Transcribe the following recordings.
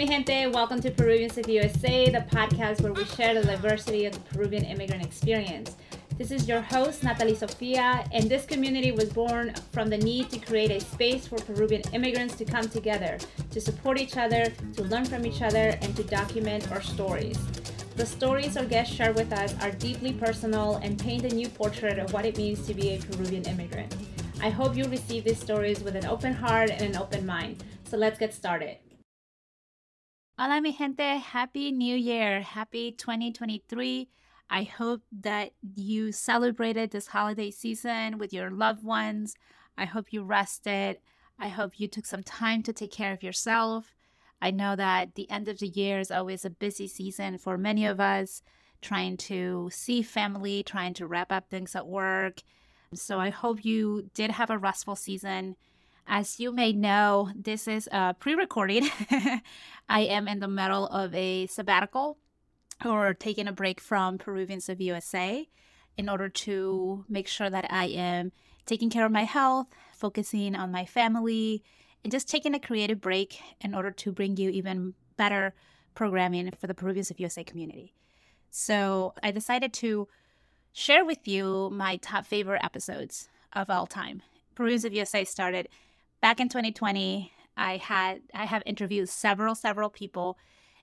mi gente. Welcome to Peruvians of USA, the podcast where we share the diversity of the Peruvian immigrant experience. This is your host, Natalie Sofia, and this community was born from the need to create a space for Peruvian immigrants to come together, to support each other, to learn from each other, and to document our stories. The stories our guests share with us are deeply personal and paint a new portrait of what it means to be a Peruvian immigrant. I hope you receive these stories with an open heart and an open mind. So let's get started. Hola, mi gente. Happy New Year. Happy 2023. I hope that you celebrated this holiday season with your loved ones. I hope you rested. I hope you took some time to take care of yourself. I know that the end of the year is always a busy season for many of us, trying to see family, trying to wrap up things at work. So I hope you did have a restful season. As you may know, this is uh, pre recorded. I am in the middle of a sabbatical or taking a break from Peruvians of USA in order to make sure that I am taking care of my health, focusing on my family, and just taking a creative break in order to bring you even better programming for the Peruvians of USA community. So I decided to share with you my top favorite episodes of all time. Peruvians of USA started back in 2020. I had I have interviewed several several people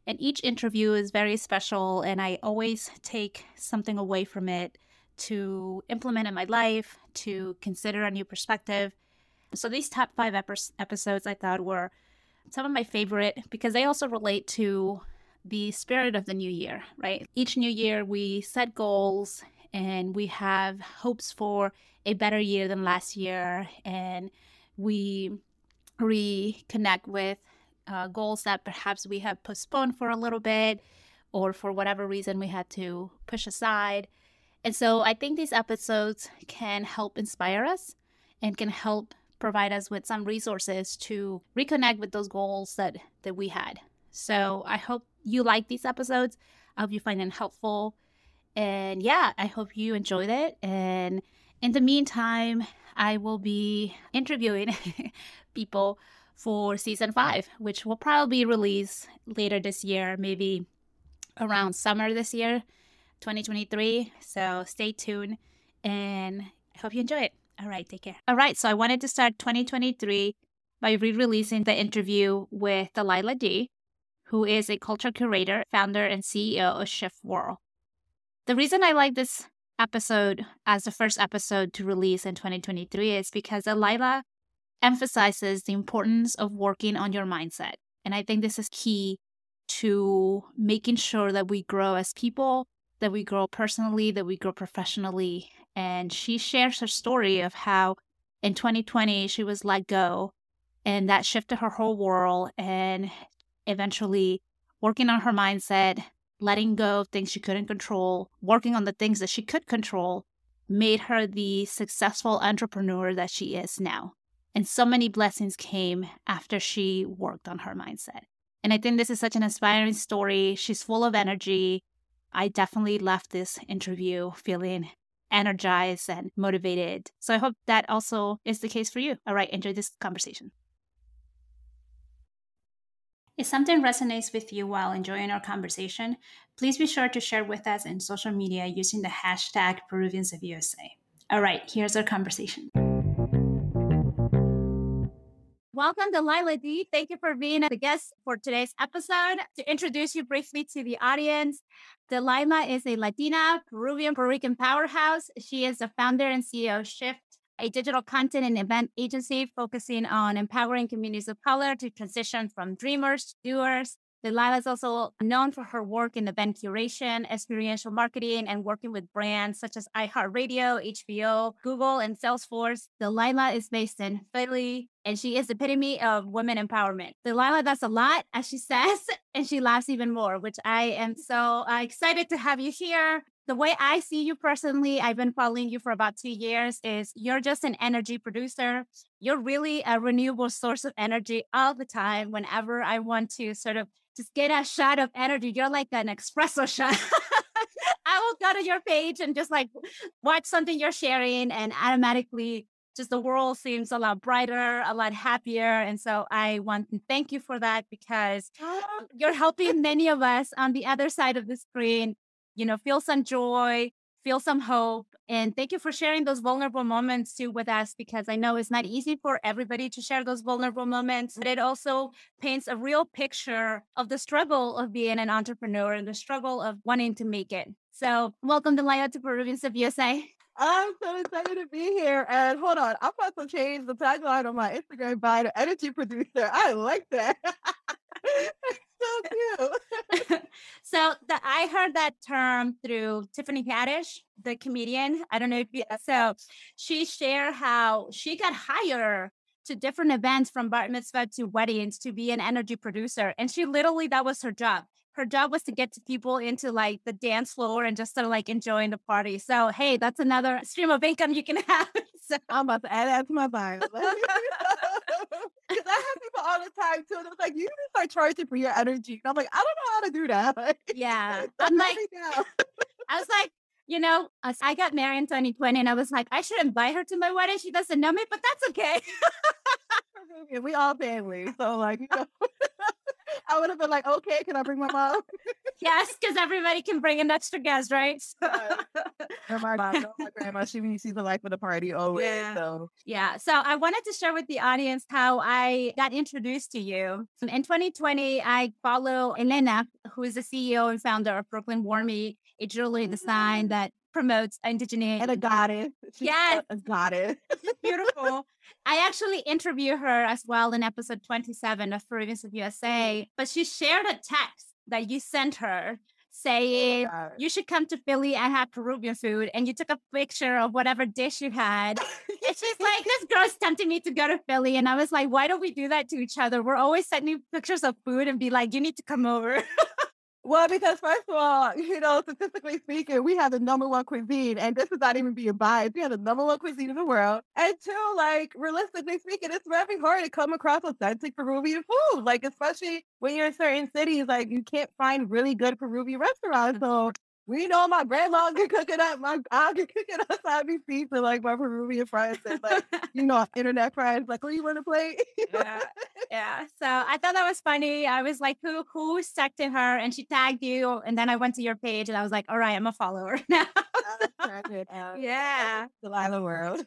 and each interview is very special, and I always take something away from it to implement in my life, to consider a new perspective. So these top five episodes I thought were some of my favorite because they also relate to the spirit of the new year, right? Each new year we set goals and we have hopes for a better year than last year and we reconnect with uh, goals that perhaps we have postponed for a little bit or for whatever reason we had to push aside. And so I think these episodes can help inspire us and can help provide us with some resources to reconnect with those goals that that we had. So I hope you like these episodes. I hope you find them helpful. And yeah, I hope you enjoyed it. And in the meantime, I will be interviewing people for season five, which will probably be released later this year, maybe around summer this year, 2023. So stay tuned and I hope you enjoy it. All right, take care. All right, so I wanted to start 2023 by re releasing the interview with Delilah D, who is a culture curator, founder, and CEO of Shift World. The reason I like this episode as the first episode to release in 2023 is because Delilah emphasizes the importance of working on your mindset. And I think this is key to making sure that we grow as people, that we grow personally, that we grow professionally. And she shares her story of how in 2020 she was let go and that shifted her whole world and eventually working on her mindset, letting go of things she couldn't control, working on the things that she could control made her the successful entrepreneur that she is now. And so many blessings came after she worked on her mindset. And I think this is such an inspiring story. She's full of energy. I definitely left this interview feeling energized and motivated. So I hope that also is the case for you. All right, enjoy this conversation. If something resonates with you while enjoying our conversation, please be sure to share with us in social media using the hashtag Peruvians of USA. All right, here's our conversation. Welcome, Delilah D. Thank you for being the guest for today's episode. To introduce you briefly to the audience, Delilah is a Latina Peruvian Puerto Rican powerhouse. She is the founder and CEO of Shift, a digital content and event agency focusing on empowering communities of color to transition from dreamers to doers. Delilah is also known for her work in event curation, experiential marketing, and working with brands such as iHeartRadio, HBO, Google, and Salesforce. Delilah is based in Philly, and she is the epitome of women empowerment. Delilah does a lot, as she says, and she laughs even more, which I am so uh, excited to have you here the way I see you personally, I've been following you for about two years, is you're just an energy producer. You're really a renewable source of energy all the time. Whenever I want to sort of just get a shot of energy. You're like an espresso shot. I will go to your page and just like watch something you're sharing and automatically just the world seems a lot brighter, a lot happier. And so I want to thank you for that because ah. you're helping many of us on the other side of the screen, you know, feel some joy, feel some hope. And thank you for sharing those vulnerable moments too with us because I know it's not easy for everybody to share those vulnerable moments, but it also paints a real picture of the struggle of being an entrepreneur and the struggle of wanting to make it. So, welcome to Laya to Peruvians of USA. I'm so excited to be here. And hold on, I'm about to change the tagline on my Instagram by the energy producer. I like that. so cute. so the, I heard that term through Tiffany Haddish, the comedian. I don't know if you so she shared how she got hired to different events from bar mitzvah to weddings to be an energy producer. And she literally that was her job her job was to get to people into like the dance floor and just sort of like enjoying the party. So hey, that's another stream of income you can have. So. I'm about to add that to my bio. Because I have people all the time too. They're like, you just start charging for your energy. And I'm like, I don't know how to do that. yeah. I'm like, I was like, you know, I got married in 2020 and I was like, I should invite her to my wedding. She doesn't know me, but that's okay. we all family. So like, you know. I would have been like, okay, can I bring my mom? yes, because everybody can bring an extra guest, right? So. my mom, my grandma, she sees the life of the party always. Yeah. So yeah. So I wanted to share with the audience how I got introduced to you. In 2020, I follow Elena, who is the CEO and founder of Brooklyn Warmy, a jewelry design mm. that promotes indigeneity. And a goddess. She's yes. A goddess. Beautiful. I actually interview her as well in episode 27 of Peruvians of USA, but she shared a text that you sent her oh saying oh you should come to Philly and have Peruvian food. And you took a picture of whatever dish you had. and she's like, this girl's tempting me to go to Philly. And I was like, why don't we do that to each other? We're always sending pictures of food and be like, you need to come over. Well, because first of all, you know, statistically speaking, we have the number one cuisine, and this is not even being biased. We have the number one cuisine in the world. And two, like realistically speaking, it's very hard to come across authentic Peruvian food. Like, especially when you're in certain cities, like you can't find really good Peruvian restaurants. So we know my grandma can cook it up. My aunt can cook it up. I be pizza like my Peruvian friends and like you know internet friends. Like, who you want to play? yeah, yeah. So I thought that was funny. I was like, who who texted her, and she tagged you, and then I went to your page, and I was like, all right, I'm a follower now. yeah, Delilah world.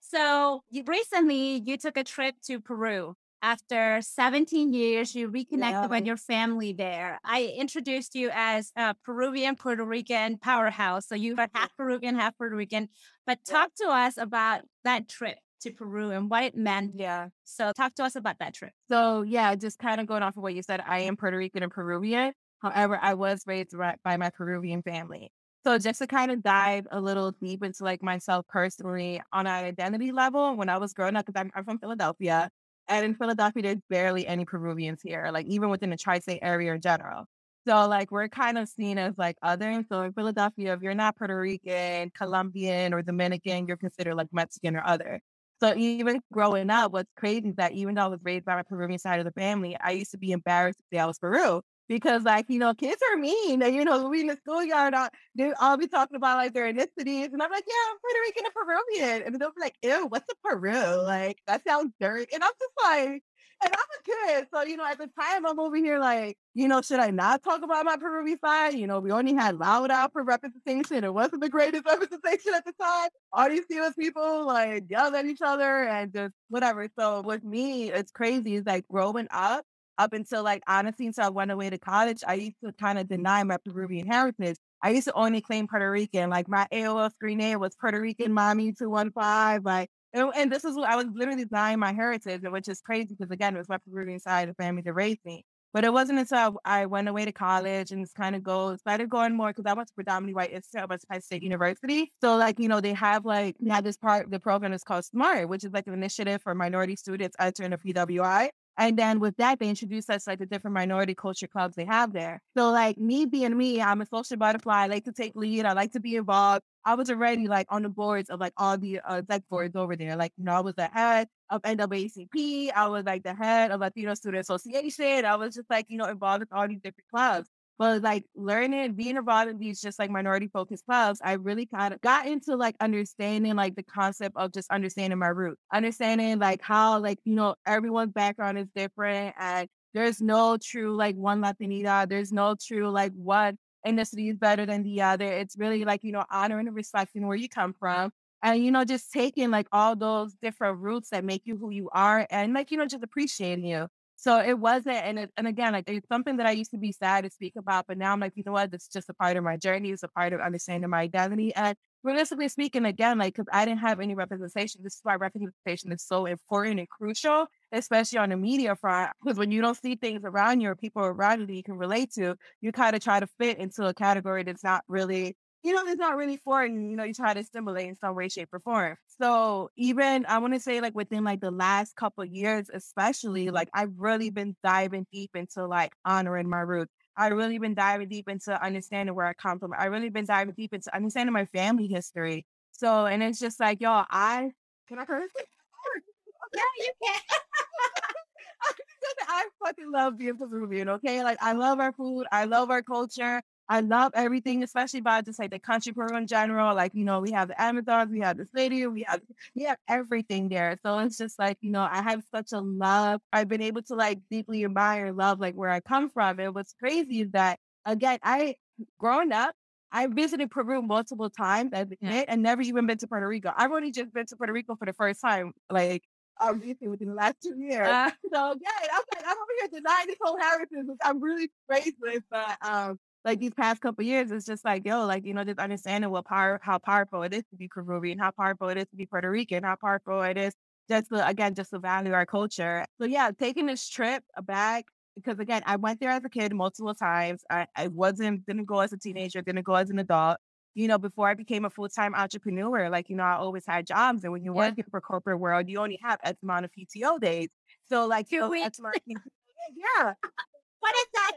so recently, you took a trip to Peru after 17 years, you reconnected yeah. with your family there. I introduced you as a Peruvian Puerto Rican powerhouse. So you are half Peruvian, half Puerto Rican. But talk to us about that trip to Peru and what it meant. Yeah. So talk to us about that trip. So yeah, just kind of going off of what you said, I am Puerto Rican and Peruvian. However, I was raised by my Peruvian family. So just to kind of dive a little deep into like myself personally on an identity level, when I was growing up, because I'm, I'm from Philadelphia, and in Philadelphia, there's barely any Peruvians here, like even within the tri state area in general. So, like, we're kind of seen as like other. So, in Philadelphia, if you're not Puerto Rican, Colombian, or Dominican, you're considered like Mexican or other. So, even growing up, what's crazy is that even though I was raised by my Peruvian side of the family, I used to be embarrassed to say I was Peru because like you know kids are mean and you know we in the schoolyard uh, they all be talking about like their ethnicities and I'm like yeah I'm Puerto Rican and Peruvian and they'll be like ew what's a Peru? Like that sounds dirty and I'm just like and I'm a kid so you know at the time I'm over here like you know should I not talk about my Peruvian side? You know we only had loud out for representation it wasn't the greatest representation at the time all these US people like yell at each other and just whatever so with me it's crazy it's like growing up up until like honestly until I went away to college, I used to kind of deny my Peruvian heritage. I used to only claim Puerto Rican. Like my AOL screen name was Puerto Rican Mommy 215. Like and, and this is what I was literally denying my heritage, which is crazy because again, it was my Peruvian side of the family that raised me. But it wasn't until I, went away to college and kind of go started going more because I went to predominantly white institute, I went to Penn State University. So like, you know, they have like have this part the program is called SMART, which is like an initiative for minority students entering the PWI. And then with that, they introduced us like the different minority culture clubs they have there. So like me being me, I'm a social butterfly. I like to take lead. I like to be involved. I was already like on the boards of like all the uh, boards over there. Like, you know, I was the head of NAACP. I was like the head of Latino Student Association. I was just like, you know, involved with all these different clubs. But like learning, being involved in these just like minority focused clubs, I really kind of got into like understanding like the concept of just understanding my roots, understanding like how like, you know, everyone's background is different and there's no true like one Latinidad. There's no true like one ethnicity is better than the other. It's really like, you know, honoring and respecting where you come from. And, you know, just taking like all those different roots that make you who you are and like, you know, just appreciating you. So it wasn't, and it, and again, like it's something that I used to be sad to speak about, but now I'm like, you know what? It's just a part of my journey. It's a part of understanding my identity. And realistically speaking, again, like because I didn't have any representation, this is why representation is so important and crucial, especially on the media front. Because when you don't see things around you or people around you that you can relate to, you kind of try to fit into a category that's not really you know, it's not really for you. You know, you try to stimulate in some way, shape, or form. So even I want to say like within like the last couple years, especially, like I've really been diving deep into like honoring my roots. I've really been diving deep into understanding where I come from. I've really been diving deep into understanding my family history. So, and it's just like, y'all, I can I curse? yeah, you can. I fucking love being Peruvian, okay? Like I love our food, I love our culture. I love everything, especially about just like the country program in general. Like, you know, we have the Amazons, we have the stadium, we have we have everything there. So it's just like, you know, I have such a love. I've been able to like deeply admire love like where I come from. And what's crazy is that again, I growing up, I visited Peru multiple times as a kid and never even been to Puerto Rico. I've only just been to Puerto Rico for the first time, like obviously within the last two years. Uh, so yeah, I'm like, I'm over here denying this whole heritage, which I'm really grateful. But um, like these past couple years, it's just like, yo, like, you know, just understanding what power, how powerful it is to be Peruvian, how powerful it is to be Puerto Rican, how powerful it is just to, again, just to value our culture. So yeah, taking this trip back, because again, I went there as a kid multiple times. I, I wasn't, didn't go as a teenager, didn't go as an adult. You know, before I became a full-time entrepreneur, like, you know, I always had jobs. And when you yeah. work in the corporate world, you only have X amount of PTO days. So like, Two so weeks. yeah. what is that?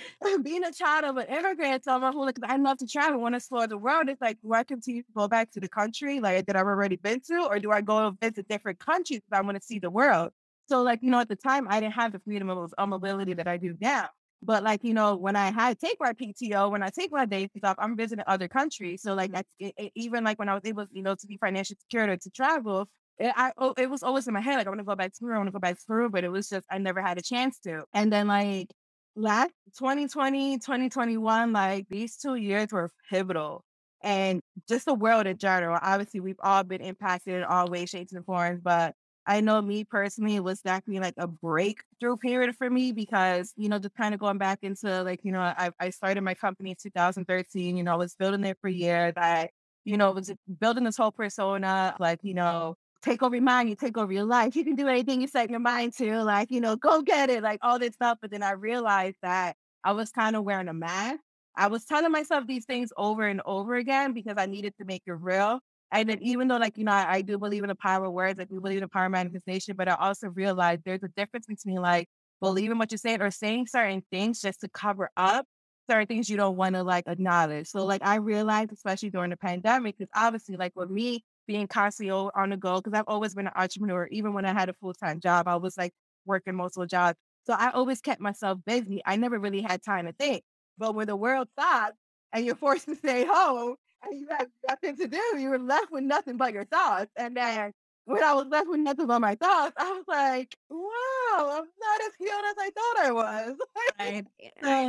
being a child of an immigrant, someone who like oh, I love to travel, want to explore the world. It's like, do I continue to go back to the country like that I've already been to, or do I go visit different countries because I want to see the world? So, like, you know, at the time I didn't have the freedom of um, mobility that I do now. But like, you know, when I had take my PTO, when I take my days off, I'm visiting other countries. So like that's it, it, even like when I was able, you know, to be financially secure to travel, it, I, oh, it was always in my head, like, I want to go back to Peru, I want to go back to Peru, but it was just, I never had a chance to. And then, like, last 2020, 2021, like these two years were pivotal. And just the world in general. Obviously, we've all been impacted in all ways, shapes, and forms. But I know me personally, it was definitely like a breakthrough period for me because, you know, just kind of going back into like, you know, I, I started my company in 2013, you know, I was building it for years. I, you know, was building this whole persona, like, you know, take over your mind, you take over your life. You can do anything you set your mind to, like, you know, go get it, like all this stuff. But then I realized that I was kind of wearing a mask. I was telling myself these things over and over again because I needed to make it real. And then even though, like, you know, I, I do believe in the power of words, I do believe in the power of manifestation, but I also realized there's a difference between like believing what you're saying or saying certain things just to cover up certain things you don't want to like acknowledge. So like I realized, especially during the pandemic, because obviously like with me, being constantly on the go because I've always been an entrepreneur. Even when I had a full time job, I was like working multiple jobs. So I always kept myself busy. I never really had time to think. But when the world stops and you're forced to stay home and you have nothing to do, you were left with nothing but your thoughts. And then when I was left with nothing but my thoughts, I was like, wow, I'm not as healed as I thought I was. right.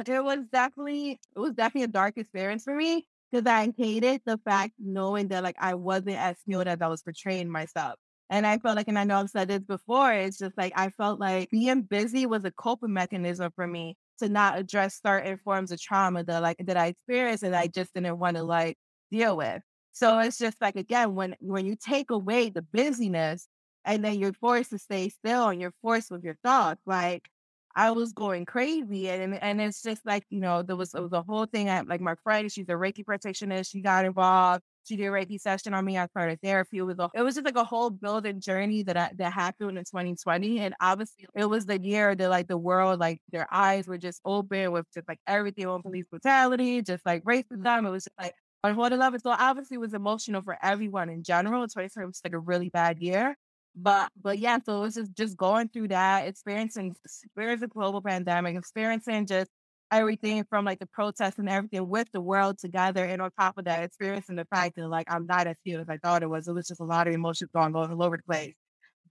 so it was definitely, it was definitely a dark experience for me because I hated the fact knowing that like I wasn't as skilled as I was portraying myself. And I felt like, and I know I've said this before, it's just like I felt like being busy was a coping mechanism for me to not address certain forms of trauma that like that I experienced and I just didn't want to like deal with. So it's just like again, when when you take away the busyness and then you're forced to stay still and you're forced with your thoughts, like I was going crazy. And and it's just like, you know, there was, it was a whole thing. I, like my friend, she's a Reiki practitioner. She got involved. She did a Reiki session on me. I started therapy. It was, it was just like a whole building journey that I, that happened in 2020. And obviously it was the year that like the world, like their eyes were just open with just like everything on police brutality, just like racism. It was just like on what level. So obviously it was emotional for everyone in general. 2020 was like a really bad year. But but yeah, so it's just just going through that, experiencing experiencing global pandemic, experiencing just everything from like the protests and everything with the world together. And on top of that, experiencing the fact that like I'm not as healed as I thought it was. It was just a lot of emotions going all over the place.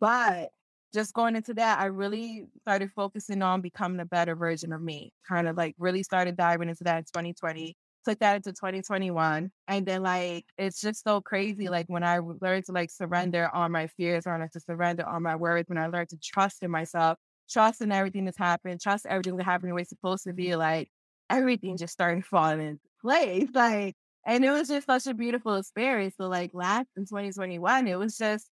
But just going into that, I really started focusing on becoming a better version of me. Kind of like really started diving into that in 2020. Took that into 2021. And then like it's just so crazy. Like when I learned to like surrender all my fears, or to surrender all my worries, when I learned to trust in myself, trust in everything that's happened, trust everything that happened the way it's supposed to be, like everything just started falling into place. Like, and it was just such a beautiful experience. So like last in 2021, it was just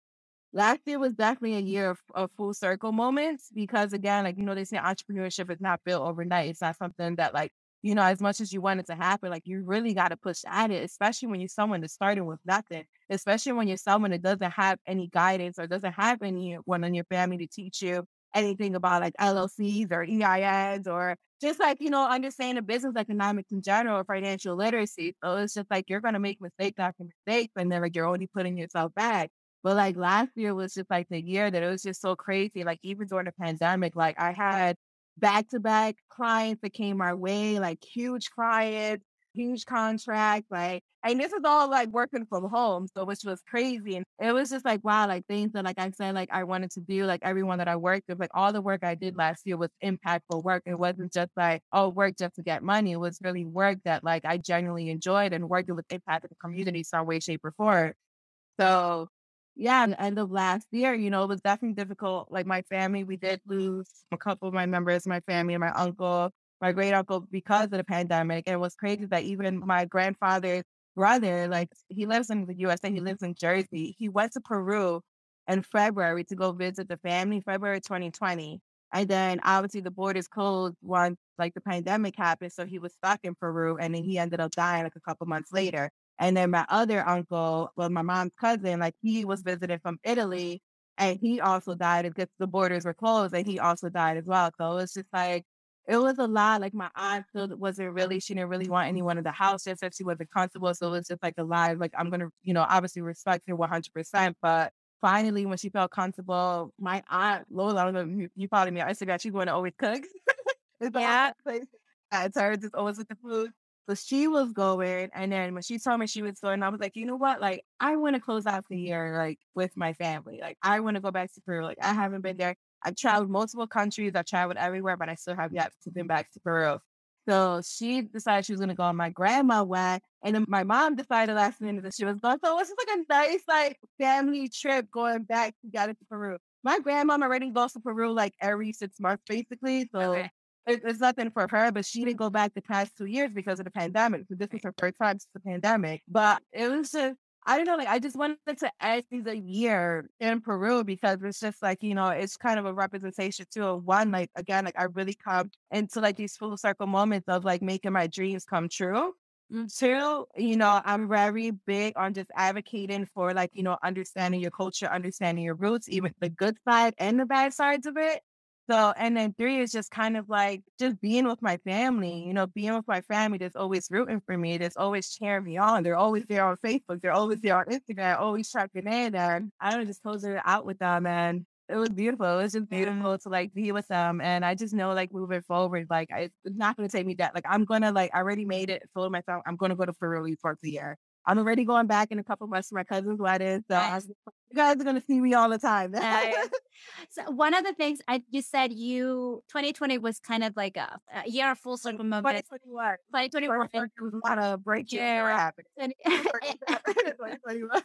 last year was definitely a year of, of, full circle moments because again, like, you know, they say entrepreneurship is not built overnight. It's not something that like, you know, as much as you want it to happen, like you really got to push at it, especially when you're someone that's starting with nothing, especially when you're someone that doesn't have any guidance or doesn't have anyone in your family to teach you anything about like LLCs or EINs or just like, you know, understanding the business economics in general or financial literacy. So it's just like you're going to make mistakes after mistakes and then like you're only putting yourself back. But like last year was just like the year that it was just so crazy. Like even during the pandemic, like I had back to back clients that came our way, like huge clients, huge contract, like, and this is all like working from home, so which was crazy. And it was just like, wow, like things that, like I said, like I wanted to do, like everyone that I worked with, like all the work I did last year was impactful work. It wasn't just like, oh, work just to get money. It was really work that like I genuinely enjoyed and working with impact in the community some way, shape, or form. So yeah, the end of last year, you know, it was definitely difficult. Like my family, we did lose a couple of my members, my family, and my uncle, my great uncle, because of the pandemic. And it was crazy that even my grandfather's brother, like he lives in the USA, he lives in Jersey. He went to Peru in February to go visit the family, February 2020. And then obviously the borders closed once like the pandemic happened. So he was stuck in Peru and then he ended up dying like a couple months later. And then my other uncle, well, my mom's cousin, like he was visiting from Italy and he also died because the borders were closed and he also died as well. So it was just like, it was a lot. Like my aunt still wasn't really, she didn't really want anyone in the house. Just said she wasn't comfortable. So it was just like a lot. Like I'm going to, you know, obviously respect her 100%. But finally, when she felt comfortable, my aunt, Lola, I don't know, you, you probably me on Instagram, she's going to always cook. yeah. It's her just always with the food. So she was going, and then when she told me she was going, I was like, you know what? Like, I want to close out the year like with my family. Like, I want to go back to Peru. Like, I haven't been there. I've traveled multiple countries. I've traveled everywhere, but I still have yet to been back to Peru. So she decided she was going to go on my grandma went, and then my mom decided last minute that she was going. So it was just like a nice like family trip going back together to Peru. My grandma already goes to Peru like every six months, basically. So okay it's nothing for her, but she didn't go back the past two years because of the pandemic. So this was her first time since the pandemic. But it was just, I don't know, like I just wanted to add these a year in Peru because it's just like, you know, it's kind of a representation too of one, like again, like I really come into like these full circle moments of like making my dreams come true. Mm, two, you know, I'm very big on just advocating for like, you know, understanding your culture, understanding your roots, even the good side and the bad sides of it. So, and then three is just kind of like just being with my family, you know, being with my family that's always rooting for me, that's always cheering me on. They're always there on Facebook, they're always there on Instagram, always checking in. And I don't just close it out with them. And it was beautiful. It was just beautiful yeah. to like be with them. And I just know like moving forward, like I, it's not going to take me that. Like I'm going to like, I already made it, told myself I'm going to go to Peru for the year. I'm already going back in a couple months for my cousin's wedding. So nice. You guys are going to see me all the time. so one of the things I you said you 2020 was kind of like a, a year of full circle moment. 2021. 2021. There was a lot of breaking yeah. And,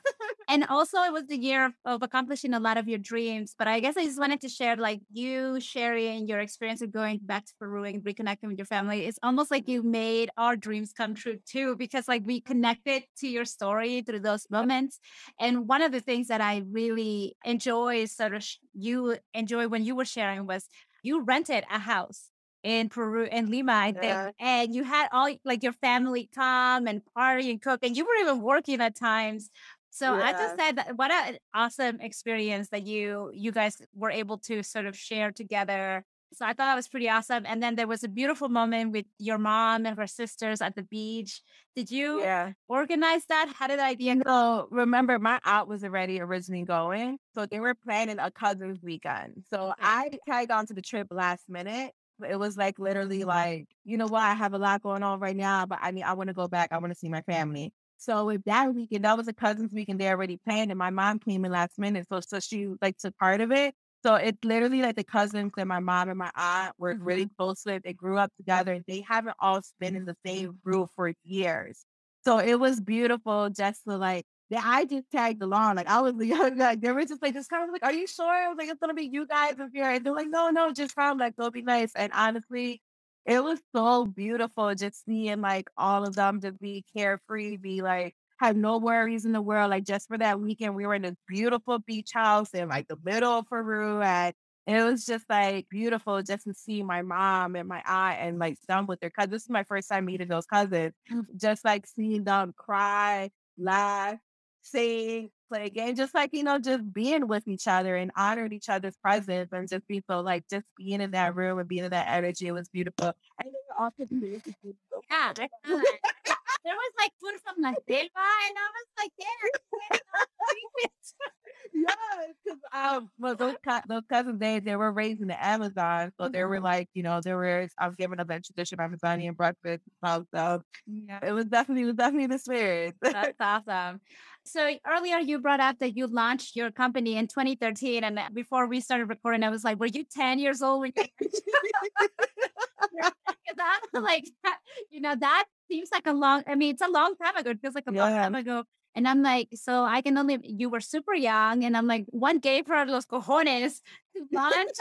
and also it was the year of, of, accomplishing a lot of your dreams. But I guess I just wanted to share like you sharing your experience of going back to Peru and reconnecting with your family. It's almost like you made our dreams come true too, because like we connected to your story through those moments. And one of the things that I really enjoy sort of you enjoy when you were sharing was you rented a house in Peru in Lima, I think, yeah. and you had all like your family come and party and cook, and you were even working at times. So yeah. I just said that what an awesome experience that you you guys were able to sort of share together so I thought that was pretty awesome. And then there was a beautiful moment with your mom and her sisters at the beach. Did you yeah. organize that? How did the idea? So remember, my aunt was already originally going. So they were planning a cousin's weekend. So okay. I tagged onto the trip last minute. It was like literally mm-hmm. like, you know what, I have a lot going on right now, but I mean, I want to go back. I want to see my family. So with that weekend, that was a cousin's weekend. They already planned, and my mom came in last minute, so so she like took part of it. So it's literally like the cousins that my mom and my aunt were really Mhm. close with. They grew up together. and They haven't all been in the same room for years. So it was beautiful just to like that I just tagged along. Like I was the young guy. They were just like just kind of like, Are you sure? I was like, it's gonna be you guys up here. And they're like, No, no, just come, like it'll be nice. And honestly, it was so beautiful just seeing like all of them to be carefree, be like have no worries in the world. Like just for that weekend, we were in this beautiful beach house in like the middle of Peru and it was just like beautiful just to see my mom and my aunt and like them with their cousins. This is my first time meeting those cousins. Mm. Just like seeing them cry, laugh, sing, play a game, just like, you know, just being with each other and honoring each other's presence and just be so like just being in that room and being in that energy. It was beautiful. And they were also beautiful. Mm. Yeah. There was like food from La Selva, and I was like, yeah. Because um, well, those those cousins they they were raised in the Amazon, so they were like, you know, they were. I was giving them that traditional Amazonian breakfast. and stuff, So Yeah. it was definitely it was definitely the spirit. That's awesome. So earlier you brought up that you launched your company in 2013, and uh, before we started recording, I was like, "Were you 10 years old when you?" that like you know that seems like a long. I mean, it's a long time ago. It feels like a long time ago. And I'm like, so I can only. You were super young, and I'm like, one gave her los cojones to launch,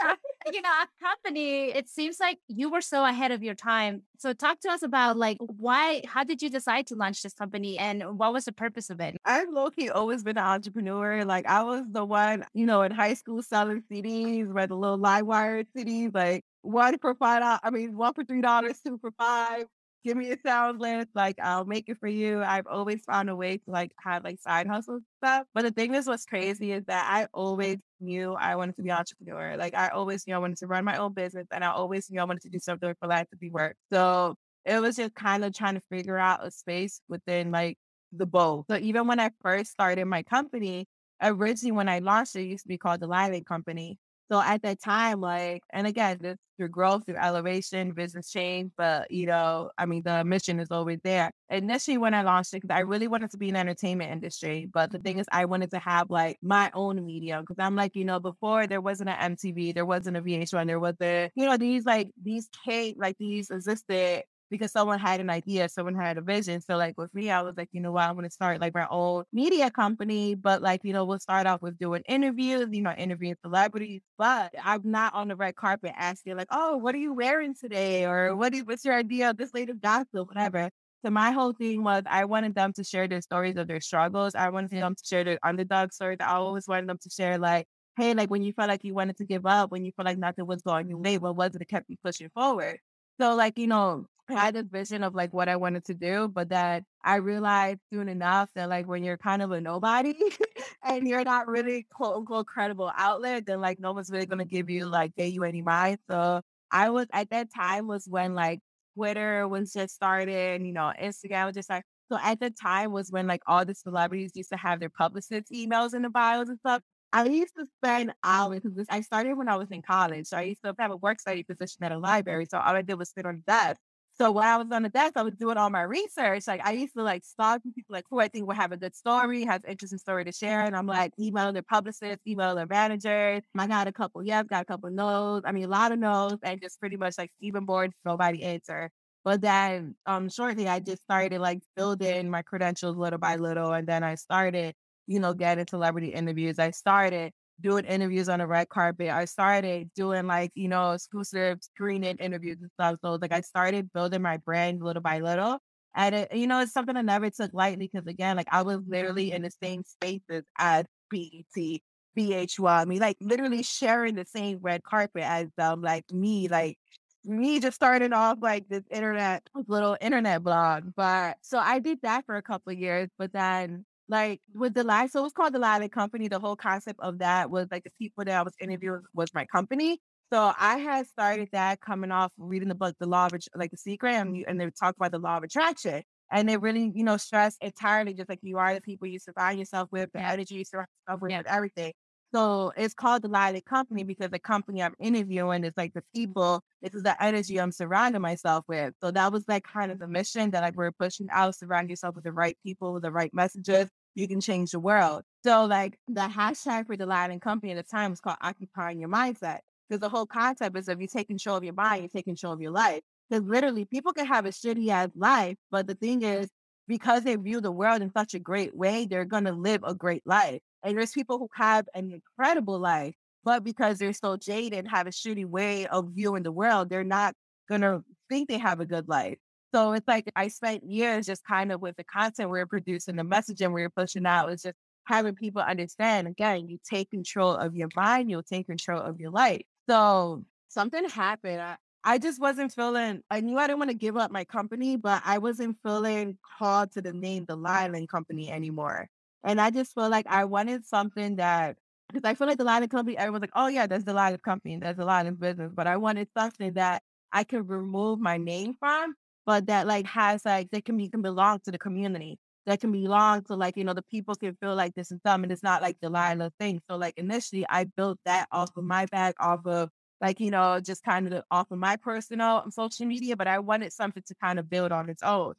you know, a company? It seems like you were so ahead of your time. So talk to us about like why, how did you decide to launch this company, and what was the purpose of it? I've low key always been an entrepreneur. Like I was the one, you know, in high school selling CDs, read the little LimeWire CDs, like one for five dollars. I mean, one for three dollars, two for five. Give me a sound list, like I'll make it for you. I've always found a way to like have like side hustles stuff. But the thing is, what's crazy is that I always knew I wanted to be an entrepreneur. Like I always knew I wanted to run my own business, and I always knew I wanted to do something with philanthropy work. So it was just kind of trying to figure out a space within like the both. So even when I first started my company, originally when I launched it, it used to be called the Live Company. So at that time, like, and again, this through growth, through elevation, business change, but you know, I mean, the mission is always there. Initially, when I launched it, because I really wanted to be in the entertainment industry, but the thing is, I wanted to have like my own media because I'm like, you know, before there wasn't an MTV, there wasn't a VH1, there was a, you know, these like these came like these existed because someone had an idea, someone had a vision. So like with me, I was like, you know what, I want to start like my own media company, but like, you know, we'll start off with doing interviews, you know, interviewing celebrities, but I'm not on the red carpet asking like, oh, what are you wearing today? Or what is, what's your idea of this latest gossip, or whatever. So my whole thing was I wanted them to share their stories of their struggles. I wanted them to share their underdog stories. I always wanted them to share like, hey, like when you felt like you wanted to give up, when you felt like nothing was going your way, what was it that kept you pushing forward? So like, you know, had this vision of like what I wanted to do, but that I realized soon enough that like when you're kind of a nobody and you're not really quote unquote credible outlet, then like no one's really gonna give you like pay you any mind. So I was at that time was when like Twitter was just started, and you know, Instagram was just like so at the time was when like all the celebrities used to have their publicists emails in the bios and stuff. I used to spend hours because I started when I was in college. So I used to have a work study position at a library. So all I did was sit on the desk. So when I was on the desk, I was doing all my research. Like I used to like stalk people like who I think will have a good story, has interesting story to share. And I'm like emailing their publicists, emailing their managers. I got a couple yes, got a couple no's. I mean a lot of no's and just pretty much like even board, nobody answer. But then um shortly I just started like building my credentials little by little. And then I started, you know, getting celebrity interviews. I started doing interviews on the red carpet. I started doing like, you know, exclusive screening interviews and stuff. So like I started building my brand little by little. And it, you know, it's something I never took lightly because again, like I was literally in the same spaces as BET, VH1. I mean, like literally sharing the same red carpet as um like me, like me just starting off like this internet little internet blog. But so I did that for a couple years, but then like with the live, so it was called the Live Company. The whole concept of that was like the people that I was interviewing was my company. So I had started that coming off reading the book, The Law of like the Secret, and, you- and they talk about the law of attraction. And they really, you know, stress entirely just like you are the people you surround yourself with, the Yeah. energy you surround yourself with, Yeah. everything. So it's called the Delilah Company because the company I'm interviewing is like the people, this is the energy I'm surrounding myself with. So that was like kind of the mission that like we're pushing out, surround yourself with the right people, with the right messages. You can change the world. So like the hashtag for the Delilah Company at the time was called occupying your mindset. Because the whole concept is if you take control of your mind, you take control of your life. Because literally people can have a shitty ass life, but the thing is, because they view the world in such a great way, they're gonna live a great life. And there's people who have an incredible life, but because they're so jaded, and have a shitty way of viewing the world, they're not gonna think they have a good life. So it's like I spent years just kind of with the content we are producing, the messaging we are pushing out, is just having people understand again, you take control of your mind, you'll take control of your life. So something happened. I, I just wasn't feeling, I knew I didn't want to give up my company, but I wasn't feeling called to the name the Delilah Company anymore. And I just felt like I wanted something that, because I feel like the Delilah Company, everyone's like, oh yeah, there's the Delilah Company, there's a lot of business, but I wanted something that I could remove my name from, but that like has like, that can be, can belong to the community. That can belong to like, you know, the people can feel like this is them and it's not like the Lila thing. So like initially I built that off of my bag, off of like, you know, just kind of off of my personal social media, but I wanted something to kind of build on its own.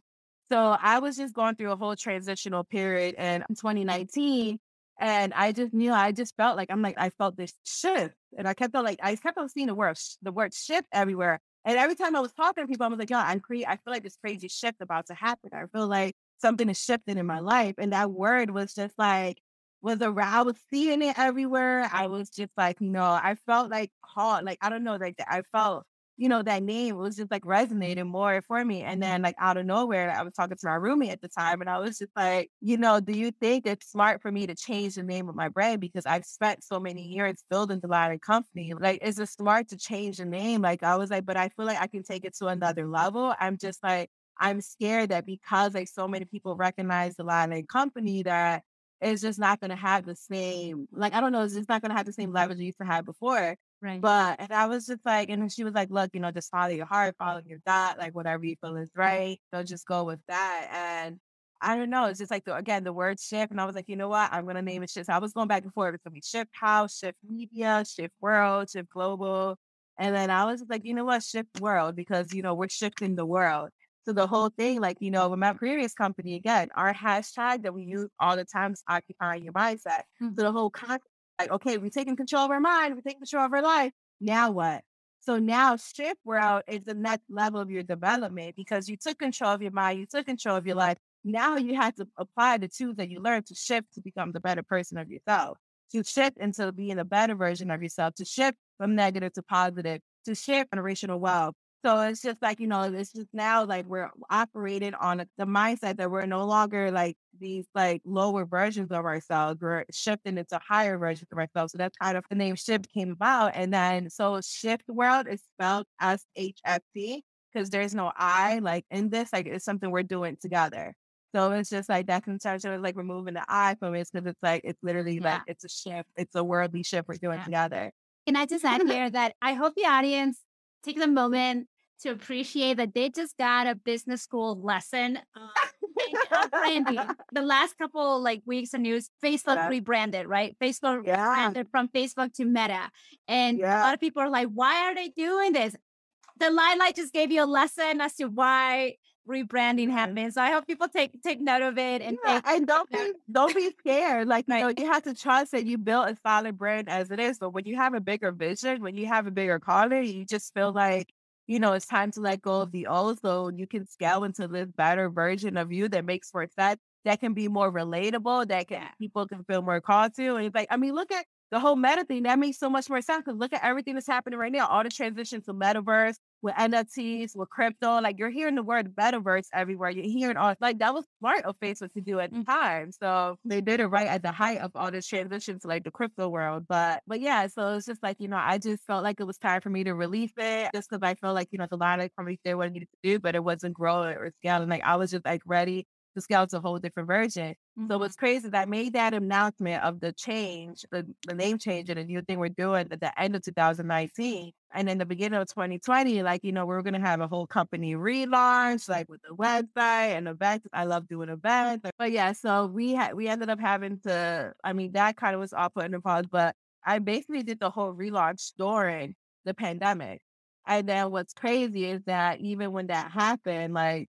So I was just going through a whole transitional period in 2019. And I just knew, I just felt like, I'm like, I felt this shift. And I kept on like, I kept on seeing the word, the word shift everywhere. And every time I was talking to people, I was like, yeah, I'm cre- I feel like this crazy shift about to happen. I feel like something is shifting in my life. And that word was just like, was around, I was seeing it everywhere. I was just like, know, I felt like caught, like, I don't know, like I felt you know, that name was just like mm-hmm. resonating more for me. And mm-hmm. then like out of nowhere, I was talking to my roommate at the time and I was just like, you know, do you think it's smart for me to change the name of my brand? Because I've spent so many years building the Delilah company. Like, is it smart to change the name? Like I was like, but I feel like I can take it to another level. I'm just like, I'm scared that because like so many people recognize the Delilah company that it's just not going to have the same, like, I don't know, it's just not going to have the same leverage you used to have before. Right. But and I was just like, and she was like, look, you know, just follow your heart, follow your gut, like whatever you feel is right. So just go with that. And I don't know. It's just like the again the word shift, and I was like, you know what? I'm gonna name it shift. So I was going back and forth. It's gonna be shift house, shift media, shift world, shift global, and then I was like, you know what? Shift world because you know we're shifting the world. So the whole thing, like you know, with my previous company, again, our hashtag that we use all the time is occupying your mindset. Mm-hmm. So the whole concept like, okay, we're taking control of our mind, we're taking control of our life. Now what? So now shift world is the next level of your development because you took control of your mind, you took control of your life. Now you have to apply the tools that you learned to shift to become the better person of yourself, to shift into being a better version of yourself, to shift from negative to positive, to shift generational wealth, so it's just like, you know, it's just now like we're operating on the mindset that we're no longer like these like lower versions of ourselves. We're shifting into higher versions of ourselves. So that's kind of the name shift came about. And then so shift world is spelled S H F T because there's no I like in this, like it's something we're doing together. So it's just like that conception of like removing the I from it because it's like it's literally yeah. like it's a shift, it's a worldly shift we're doing yeah. together. Can I just add here that I hope the audience take the moment to appreciate that they just got a business school lesson um, branding. the last couple like weeks of news, Facebook yeah. rebranded, right? Facebook yeah. rebranded from Facebook to Meta. And yeah. a lot of people are like, why are they doing this? Delilah just gave you a lesson as to why rebranding happens. So I hope people take take note of it and yeah, and don't be don't be scared. Like right. you know, you have to trust that you built a solid brand as it is. But when you have a bigger vision, when you have a bigger calling, you just feel like you know, it's time to let go of the old so you can scale into this better version of you that makes more sense, that can be more relatable, that can people can feel more called to. And it's like, I mean, look at the whole meta thing. That makes so much more sense because look at everything that's happening right now. All the transition to metaverse, with NFTs, with crypto. Like you're hearing the word metaverse everywhere. You're hearing all like that was smart of Facebook to do at the mm. time. So they did it right at the height of all this transition to like the crypto world. But but yeah, so it's just like, you know, I just felt like it was time for me to release it just because I felt like, you know, the line of companies did what I needed to do, but it wasn't growing or scaling. Like I was just like ready scale to a whole different version. Mm-hmm. So what's crazy is I made that announcement of the change, the, the name change and the new thing we're doing at the end of 2019. And in the beginning of 2020, like, you know, we are going to have a whole company relaunch, like with the website and events. I love doing events. But yeah, so we had, we ended up having to, I mean, that kind of was all put in a pause, but I basically did the whole relaunch during the pandemic. And then what's crazy is that even when that happened, like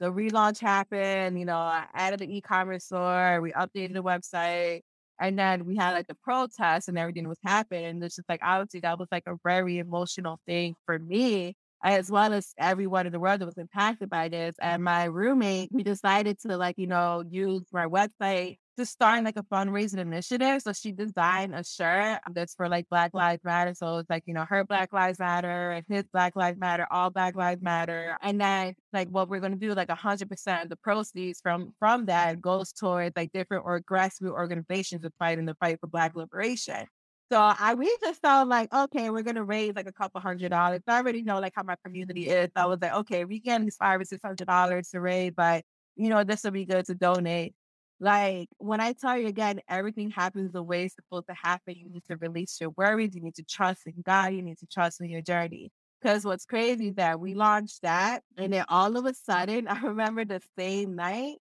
the relaunch happened, you know, I added the e-commerce store, we updated the website, and then we had like the protest and everything was happening. And it's just like obviously that was like a very emotional thing for me, as well as everyone in the world that was impacted by this. And my roommate, we decided to like, you know, use my website to start like a fundraising initiative. So she designed a shirt that's for like Black Lives Matter. So it's like, you know, her Black Lives Matter and his Black Lives Matter, all Black Lives Matter. And then like what we're gonna do, like hundred percent of the proceeds from from that goes towards like different or grassroots organizations that fight in the fight for Black liberation. So I we just felt like, okay, we're gonna raise like a couple hundred dollars. I already know like how my community is. So I was like, okay, we get these five or six hundred dollars to raise, but you know, this will be good to donate. Like when I tell you again, everything happens the way it's supposed to happen. You need to release your worries. You need to trust in God. You need to trust in your journey. Because what's crazy is that we launched that, and then all of a sudden, I remember the same night.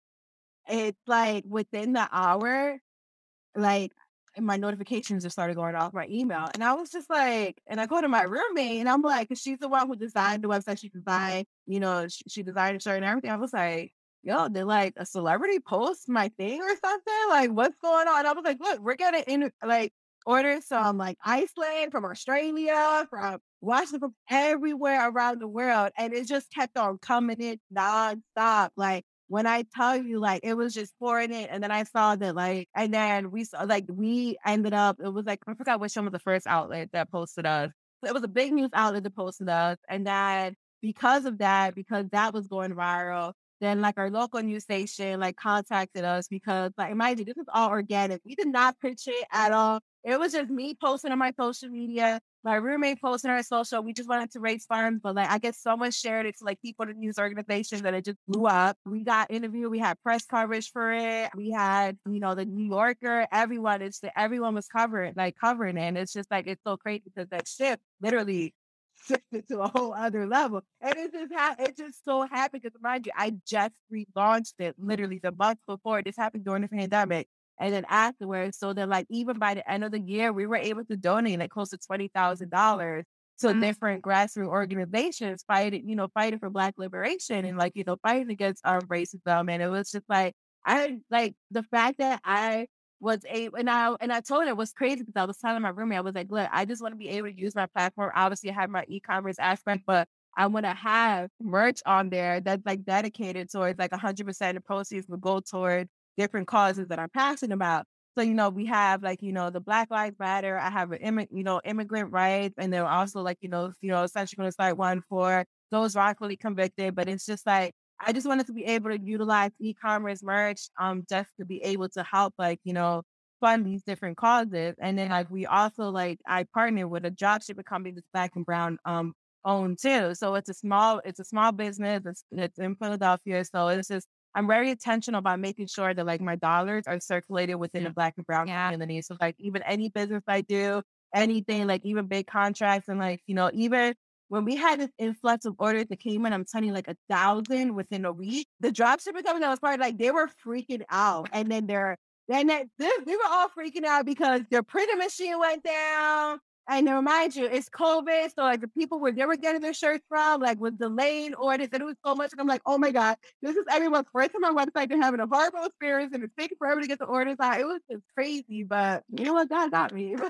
It's like within the hour, like my notifications just started going off my email, and I was just like, and I go to my roommate, and I'm like, because she's the one who designed the website. She designed, you know, she, she designed the shirt and everything. I was like, yo, did like a celebrity post my thing or something? Like, what's going on? I was like, look, we're getting in like orders from like Iceland, from Australia, from Washington, from everywhere around the world. And it just kept on coming in nonstop. Like when I tell you, like it was just pouring in. And then I saw that like, and then we saw like we ended up, it was like, I forgot which one was the first outlet that posted us. It was a big news outlet that posted us. And then because of that, because that was going viral, then like our local news station like contacted us because like mind you, this is all organic. We did not pitch it at all. It was just me posting on my social media, my roommate posted on her social. We just wanted to raise funds, but like I guess someone shared it to like people in the news organizations that it just blew up. We got interviewed, we had press coverage for it. We had, you know, the New Yorker, everyone, it's everyone was covering, like covering it. And it's just like it's so crazy because that shift literally shifted to a whole other level. And it just ha- it just so happened because mind you, I just relaunched it literally the month before. This happened during the pandemic. And then afterwards, so then like even by the end of the year, we were able to donate like close to twenty thousand dollars to mm-hmm. different grassroots organizations fighting, you know, fighting for black liberation and like, you know, fighting against um racism. And it was just like I like the fact that I was able, and I and I told her it was crazy because I was telling my roommate, I was like, look, I just want to be able to use my platform. Obviously, I have my e-commerce aspect, but I want to have merch on there that's like dedicated towards like 100% of proceeds will go toward different causes that I'm passionate about. So, you know, we have like, you know, the Black Lives Matter. I have an immigrant, you know, immigrant rights. And then also like, you know, you know, essentially going to start one for those wrongfully convicted. But it's just like I just wanted to be able to utilize e-commerce merch, um, just to be able to help, like you know, fund these different causes. And then like we also like I partner with a dropshipping company that's black and brown um owned too. So it's a small it's a small business. It's it's in Philadelphia. So it's just I'm very intentional about making sure that like my dollars are circulated within yeah. the black and brown yeah. community. So like even any business I do, anything like even big contracts and like you know even when we had this influx of orders that came in, I'm telling you, like a thousand within a week. The dropshipper company that was part like they were freaking out, and then they're then they, we were all freaking out because their printer machine went down. And remind you, it's COVID, so like the people where they were getting their shirts from, like was delayed orders, and it was so much. And I'm like, oh my god, this is everyone's first time on my website. They're having a horrible experience, and it's taking forever to get the orders out. It was just crazy, but you know what? God got me.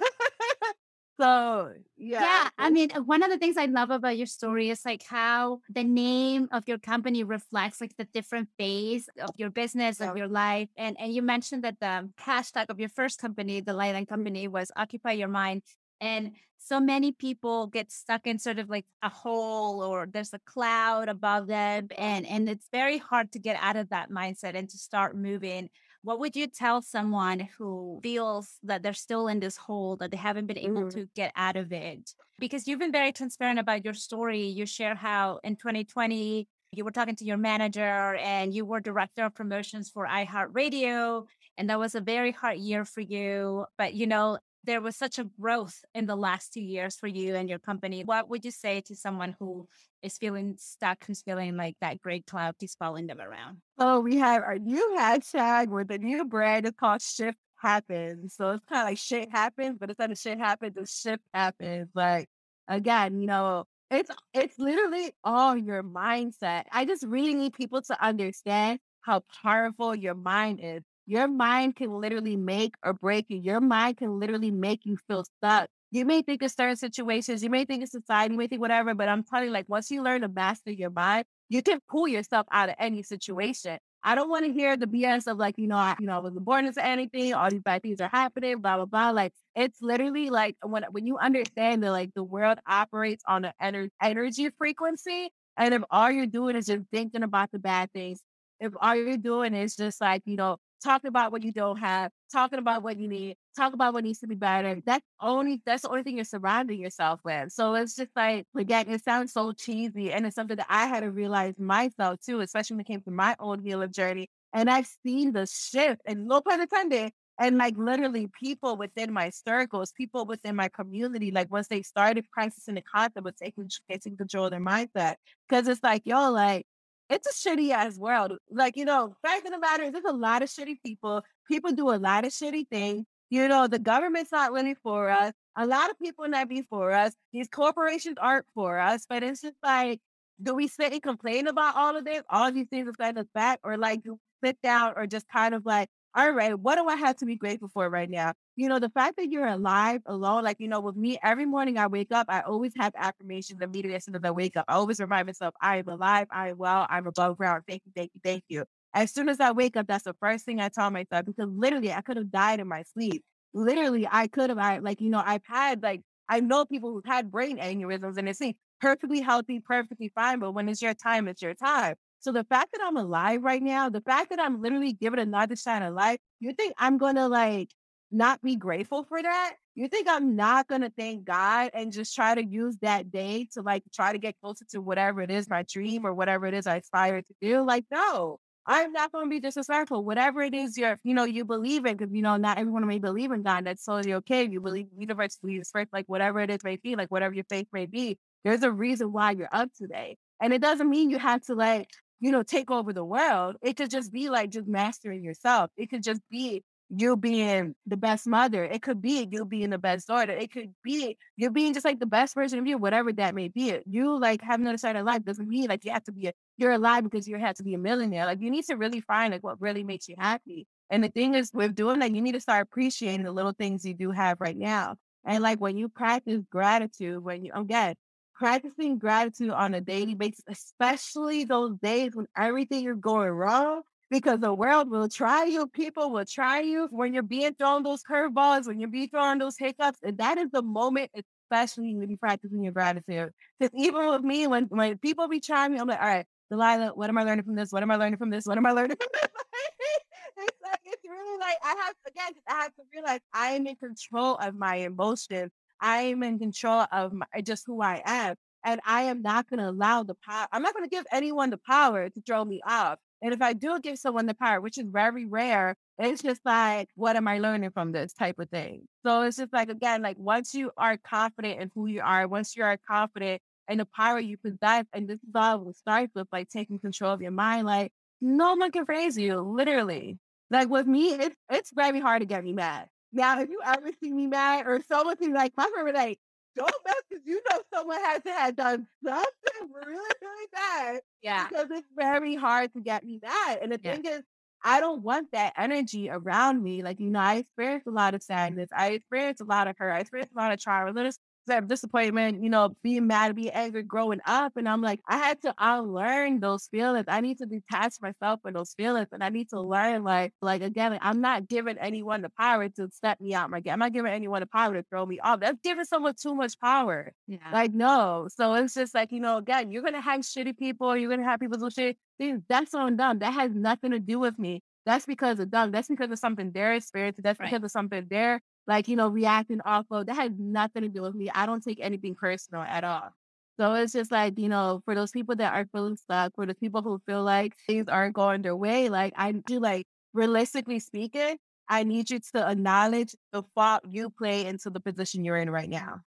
So yeah. Yeah. I mean, uh, one of the things I love about your story is like how the name of your company reflects like the different phase of your business, yeah. of your life. And and you mentioned that the hashtag of your first company, the Delilah Company, was occupy your mind. And so many people get stuck in sort of like a hole or there's a cloud above them. And and it's very hard to get out of that mindset and to start moving what would you tell someone who feels that they're still in this hole, that they haven't been able mm. to get out of it? Because you've been very transparent about your story. You share how in 2020, you were talking to your manager and you were director of promotions for iHeartRadio. And that was a very hard year for you. But, you know, there was such a growth in the last two years for you and your company. What would you say to someone who is feeling stuck, who's feeling like that great cloud keeps following them around? Oh, we have our new hashtag where the new brand It's called Shift Happens. So it's kind of like shit happens, but instead of shit happens, the shift happens. Like again, you know, it's it's literally all your mindset. I just really need people to understand how powerful your mind is. Your mind can literally make or break you. Your mind can literally make you feel stuck. You may think of certain situations, you may think of society, you may think whatever, but I'm telling you, like, once you learn to master your mind, you can pull yourself out of any situation. I don't want to hear the BS of like, you know, I, you know, I wasn't born into anything, all these bad things are happening, blah, blah, blah. Like, it's literally like when when you understand that like the world operates on an ener- energy frequency, and if all you're doing is just thinking about the bad things, if all you're doing is just like, you know, talking about what you don't have, talking about what you need, talk about what needs to be better. That's only that's the only thing you're surrounding yourself with. So it's just like again, it sounds so cheesy, and it's something that I had to realize myself too, especially when it came to my own healing journey. And I've seen the shift, and no pun intended. And like literally, people within my circles, people within my community, like once they started practicing the concept of taking taking control of their mindset, because it's like, yo, like it's a shitty ass world. Like, you know, fact of the matter is there's a lot of shitty people. People do a lot of shitty things. You know, the government's not really for us. A lot of people not be for us. These corporations aren't for us. But it's just like, do we sit and complain about all of this? All of these things are setting us back? Or like do we sit down or just kind of like, all right, what do I have to be grateful for right now? You know, the fact that you're alive alone, like, you know, with me, every morning I wake up, I always have affirmations immediately as soon as I wake up. I always remind myself, I am alive, I am well, I'm above ground. Thank you, thank you, thank you. As soon as I wake up, that's the first thing I tell myself because literally I could have died in my sleep. Literally, I could have, I like, you know, I've had like, I know people who've had brain aneurysms and they it's perfectly healthy, perfectly fine. But when it's your time, it's your time. So the fact that I'm alive right now, the fact that I'm literally given another shot of life, you think I'm gonna like not be grateful for that? You think I'm not gonna thank God and just try to use that day to like try to get closer to whatever it is, my dream or whatever it is I aspire to do? Like, no, I'm not gonna be disrespectful. Whatever it is you're, you know, you believe in, because you know, not everyone may believe in God. That's totally okay. You believe universe leads first, like whatever it is may be, like whatever your faith may be. There's a reason why you're up today. And it doesn't mean you have to like you know, take over the world. It could just be like just mastering yourself. It could just be you being the best mother. It could be you being the best daughter. It could be you being just like the best version of you, whatever that may be. You like having another side of life doesn't mean like you have to be a you're alive because you have to be a millionaire. Like you need to really find like what really makes you happy. And the thing is with doing that, you need to start appreciating the little things you do have right now. And like when you practice gratitude, when you again, practicing gratitude on a daily basis, especially those days when everything is going wrong, because the world will try you, people will try you when you're being thrown those curveballs, when you're being thrown those hiccups. And that is the moment, especially when you practicing your gratitude. Because even with me, when, when people be trying me, I'm like, all right, Delilah, what am I learning from this? What am I learning from this? What am I learning from this? it's like it's really like I have again I have to realize I am in control of my emotions I am in control of my, uh, just who I am. And I am not going to allow the power, I'm not going to give anyone the power to throw me off. And if I do give someone the power, which is very rare, it's just like, what am I learning from this type of thing? So it's just like, again, like once you are confident in who you are, once you are confident in the power you possess, and this is all starts with like taking control of your mind, like no one can praise you, literally. Like with me, it's it's very hard to get me mad. Now, if you ever see me mad or someone seems like my friend like, don't mess because you know someone has to have done something really, really bad. Yeah. Because it's very hard to get me mad. And the yeah. thing is, I don't want that energy around me. Like, you know, I experienced a lot of sadness. I experienced a lot of hurt. I experienced a lot of trauma of disappointment, you know, being mad, being angry growing up. And I'm like, I had to unlearn those feelings. I need to detach myself from those feelings. And I need to learn, like, like again, like, I'm not giving anyone the power to step me out my game. I'm not giving anyone the power to throw me off. That's giving someone too much power. Yeah. Like, no. So it's just like, you know, again, you're gonna have shitty people, you're gonna have people do shit. That's on them. That has nothing to do with me. That's because of them. That's because of something they're experiencing. That's right. because of something they're like, you know, reacting off of that has nothing to do with me. I don't take anything personal at all. So it's just like, you know, for those people that are feeling stuck, for the people who feel like things aren't going their way, like I do like realistically speaking, I need you to acknowledge the fault you play into the position you're in right now.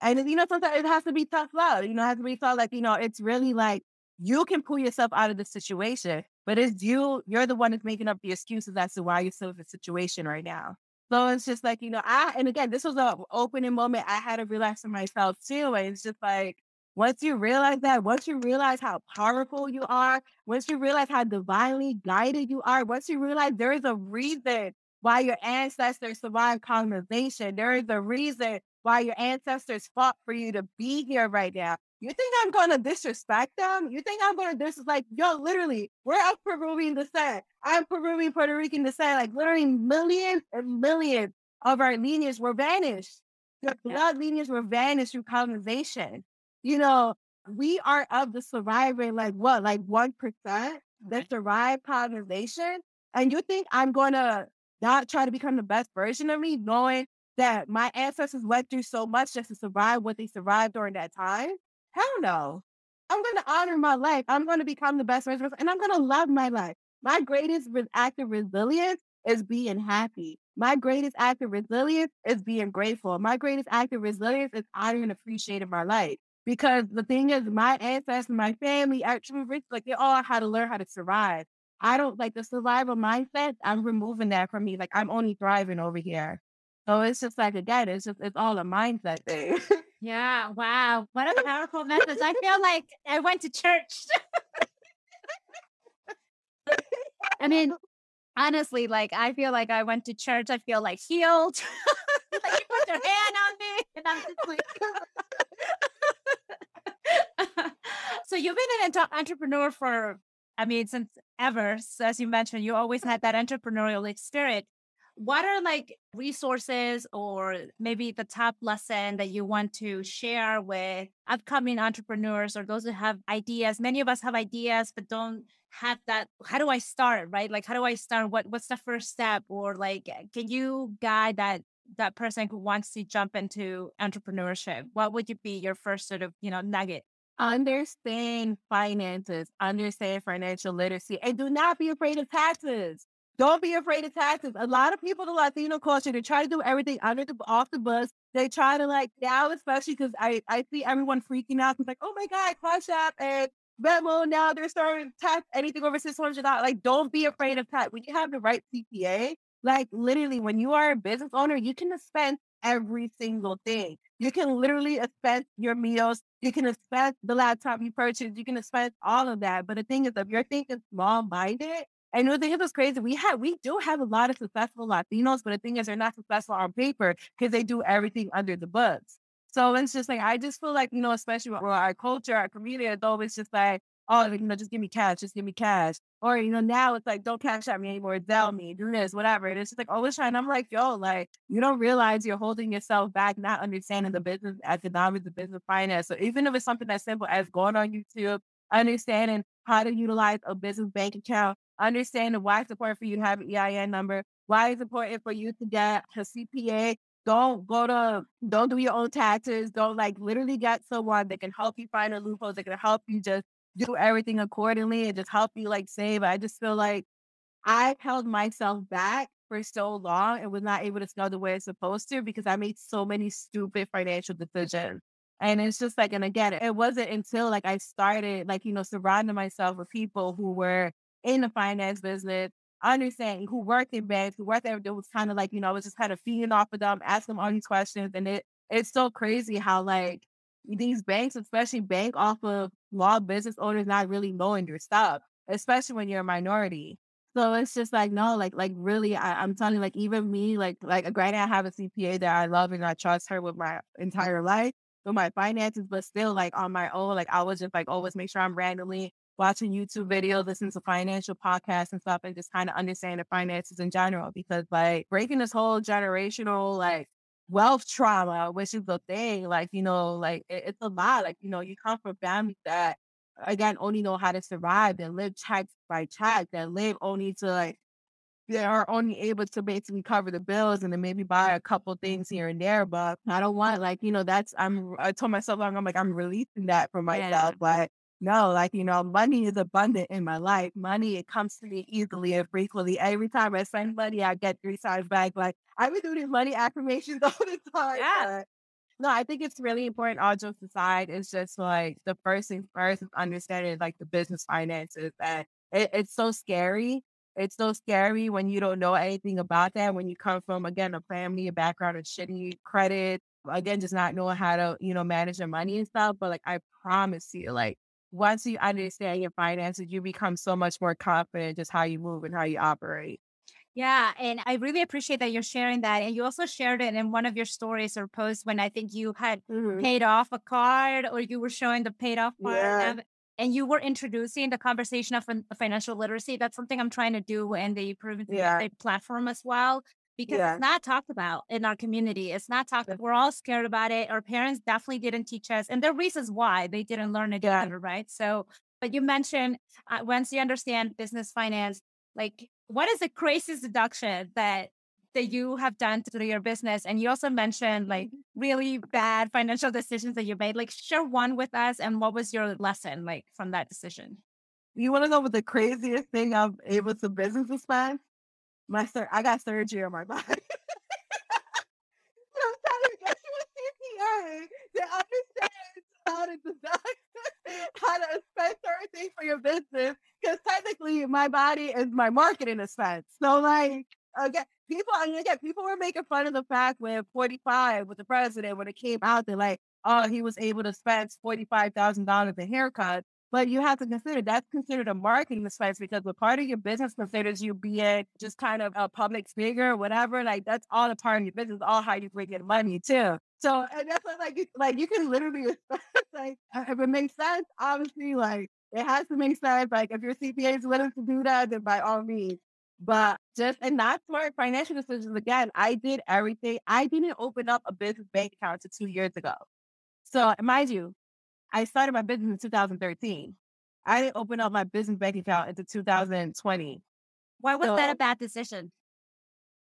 And you know, sometimes it has to be tough love. You know, it has to be tough, like, you know, it's really like you can pull yourself out of the situation, but it's you, you're the one that's making up the excuses as to why you're still in the situation right now. So it's just like, you know, I and again, this was an opening moment I had to realize for myself too. And it's just like once you realize that, once you realize how powerful you are, once you realize how divinely guided you are, once you realize there is a reason why your ancestors survived colonization, there is a reason why your ancestors fought for you to be here right now. You think I'm gonna disrespect them? You think I'm gonna disrespect? Like, yo, literally, we're of Peruvian descent. I'm Peruvian, Puerto Rican descent. Like, literally, millions and millions of our lineage were vanished. The blood lineage were vanished through colonization you know, we are of the surviving, like what, like 1% that survived colonization. And you think I'm to not try to become the best version of me, knowing that my ancestors went through so much just to survive what they survived during that time? Hell no. I'm going to honor my life. I'm going to become the best version, and I'm going to love my life. My greatest act of resilience is being happy. My greatest act of resilience is being grateful. My greatest act of resilience is honoring and appreciating my life. Because the thing is, my ancestors, my family, actually rich, like they all had to learn how to survive. I don't like the survival mindset. I'm removing that from me. Like I'm only thriving over here. So it's just like again, it's just it's all a mindset thing. yeah. Wow. What a powerful message. I feel like I went to church. I mean, honestly, like I feel like I went to church. I feel like healed. like you put your hand on me, and I'm just like. so you've been an entrepreneur for, I mean, since ever. So as you mentioned, you always had that entrepreneurial spirit. What are like resources or maybe the top lesson that you want to share with upcoming entrepreneurs or those who have ideas? Many of us have ideas, but don't have that. How do I start? Right? Like, how do I start? What What's the first step? Or like, can you guide that that person who wants to jump into entrepreneurship? What would you be your first sort of you know nugget? Understand finances, understand financial literacy, and do not be afraid of taxes. Don't be afraid of taxes. A lot of people, the Latino culture, they try to do everything under the off the bus. They try to like now, especially because I I see everyone freaking out. It's like, oh my god, Cash App and Venmo now they're starting to tax anything over six hundred dollars. Like, don't be afraid of tax. When you have the right CPA, like literally, when you are a business owner, you can spend every single thing. You can literally expense your meals. You can expense the laptop you purchased. You can expense all of that. But the thing is, if you're thinking small minded, you know, the thing is crazy, we have we do have a lot of successful Latinos, but the thing is, they're not successful on paper because they do everything under the books. So it's just like I just feel like you know, especially with our culture, our community, it's always just like oh, you know, just give me cash, just give me cash. Or, you know, now it's like, don't cash at me anymore, tell me, do this, whatever. And it's just like always trying. I'm like, yo, like, you don't realize you're holding yourself back, not understanding the business economics, the business finance. So even if it's something as simple as going on YouTube, understanding how to utilize a business bank account, understanding why it's important for you to have an EIN number, why it's important for you to get a CPA. Don't go to, don't do your own taxes. Don't like literally get someone that can help you find a loophole, that can help you just do everything accordingly and just help you like save. I just feel like I held myself back for so long and was not able to snow the way it's supposed to because I made so many stupid financial decisions. And it's just like, and again, it wasn't until like I started like, you know, surrounding myself with people who were in the finance business, understanding who worked in banks, who worked there. It was kind of like, you know, I was just kind of feeding off of them, asking them all these questions. And it it's so crazy how like these banks, especially bank off of law business owners not really knowing your stuff, especially when you're a minority. So it's just like, no, like, like really, I, am telling you, like, even me, like, like, granted, I have a CPA that I love and I trust her with my entire life, with my finances, but still, like, on my own, like, I was just like, always make sure I'm randomly watching YouTube videos, listening to financial podcasts and stuff, and just kind of understand the finances in general. Because, like, breaking this whole generational, like, wealth trauma, which is the thing. Like, you know, like it, it's a lot. Like, you know, you come from families that again only know how to survive and live check by check, that live only to like they are only able to basically cover the bills and then maybe buy a couple things here and there. But I don't want like, you know, that's I'm I told myself long, I'm like, I'm releasing that for myself. Yeah. Like, no, like, you know, money is abundant in my life. Money, it comes to me easily and frequently. Every time I spend money, I get three times back. Like I've been doing these money affirmations all the time. Yeah. No, I think it's really important. All jokes aside, it's just like the first thing first is understanding like the business finances. And it, it's so scary it's so scary when you don't know anything about that. When you come from again a family, a background of shitty credit, again, just not knowing how to you know manage your money and stuff. But like I promise you, like once you understand your finances, you become so much more confident just how you move and how you operate. Yeah, and I really appreciate that you're sharing that. And you also shared it in one of your stories or posts when I think you had mm-hmm. paid off a card or you were showing the paid off part. Yeah and you were introducing the conversation of financial literacy. That's something I'm trying to do in the Proven yeah. platform as well, because yeah. it's not talked about in our community. It's not talked. We're all scared about it. Our parents definitely didn't teach us, and there are reasons why they didn't learn it yeah. either, right? So, but you mentioned uh, once you understand business finance, like what is the craziest deduction that that you have done to your business. And you also mentioned like mm-hmm. really bad financial decisions that you made. Like share one with us and what was your lesson like from that decision? You want to know what the craziest thing I'm able to business spend? My sir, I got surgery on my body. I'm trying to get you a CPA that understands how to deduct, how to spend certain things for your business. Because technically, my body is my marketing expense. So, like, again, people, again, people were making fun of the fact when 45 with the president, when it came out, they're like, oh, he was able to spend $45,000 in haircut. But you have to consider that's considered a marketing expense because what part of your business considers you being just kind of a public figure, whatever. Like that's all a part of your business, all how you bring in money too. So and that's like like you can literally like uh, if it makes sense, obviously like it has to make sense. Like if your CPA is willing to do that, then by all means. But just and not smart financial decisions again. I did everything. I didn't open up a business bank account until two years ago. So mind you, I started my business in 2013. I didn't open up my business bank account until 2020. Why was so, that a bad decision?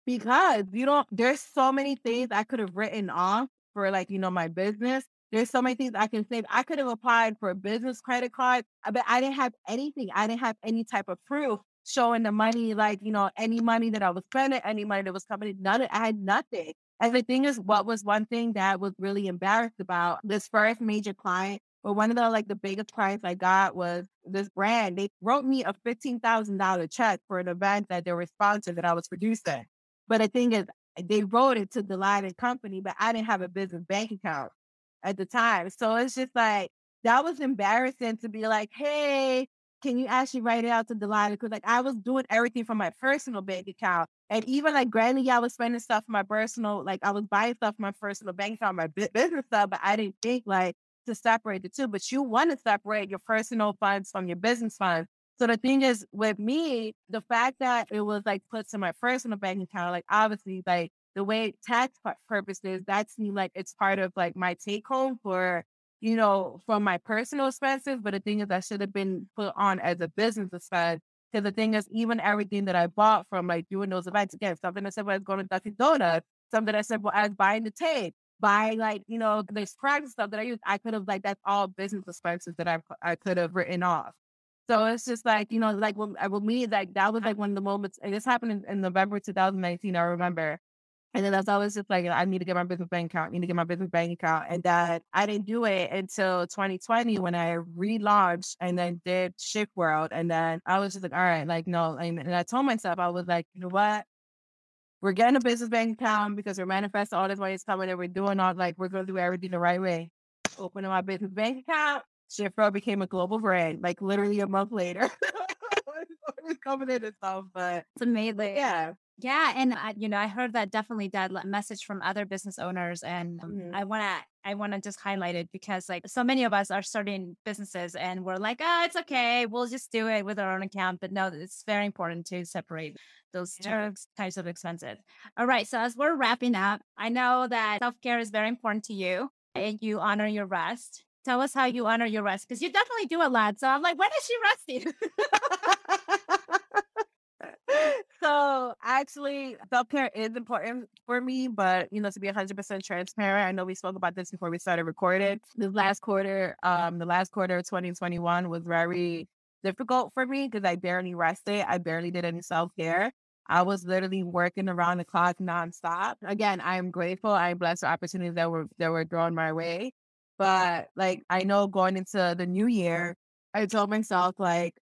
Because you don't there's so many things I could have written off for like, you know, my business. There's so many things I can save. I could have applied for a business credit card, uh, but I didn't have anything. I didn't have any type of proof showing the money, like, you know, any money that I was spending, any money that was coming in, none I had nothing. And the thing is, what was one thing that was really embarrassed about this first major client, or one of the like the biggest clients I got was this brand. They wrote me a fifteen thousand dollar check for an event that they were sponsoring that I was producing. But the thing is, they wrote it to the Delilah Company, but I didn't have a business bank account at the time. So it's just like that was embarrassing to be like, hey, can you actually write it out to Delilah? Because like I was doing everything from my personal bank account. And even like granted, yeah, I was spending stuff for my personal, like I was buying stuff for my personal bank account, my business stuff, but I didn't think like to separate the two. But you want to separate your personal funds from your business funds. So the thing is with me, the fact that it was like put to my personal bank account, like obviously like the way tax purposes, that's me like it's part of like my take home for you know, from my personal expenses. But the thing is, that should have been put on as a business expense. Because the thing is, even everything that I bought from like doing those events, again, something I said when I was going to Dunkin' Donuts, something I said well, I was buying the tape, buying like, you know, this practice stuff that I use, I could have like, that's all business expenses that I, I could have written off. So it's just like, you know, like with, uh, with me, like that was like one of the moments, and this happened in, in November 2019, I remember. And then that's always just like, I need to get my business bank account, I need to get my business bank account. And that I didn't do it until 2020 when I relaunched and then did Shift World. And then I was just like, all right, like, no. And, and I told myself, I was like, you know what? We're getting a business bank account because we're manifesting all this money is coming and we're doing all like, we're going to do everything the right way. Opening my business bank account, Shift World became a global brand, like literally a month later. it was coming in itself, but it's amazing. Yeah. Yeah, and I, you know, I heard that definitely that message from other business owners, and mm-hmm. I want to, I want to just highlight it because like so many of us are starting businesses, and we're like, oh, it's okay, we'll just do it with our own account. But no, it's very important to separate those yeah. two types of expenses. All right, so as we're wrapping up, I know that self care is very important to you, and you honor your rest. Tell us how you honor your rest because you definitely do a lot. So I'm like, when is she resting? so actually, self care is important for me, but you know, to be 100% transparent, I know we spoke about this before we started recording. This last quarter, um, the last quarter of 2021 was very difficult for me because I barely rested. I barely did any self care. I was literally working around the clock nonstop. Again, I am grateful. I am blessed for opportunities that were that were thrown my way. But like I know going into the new year, I told myself like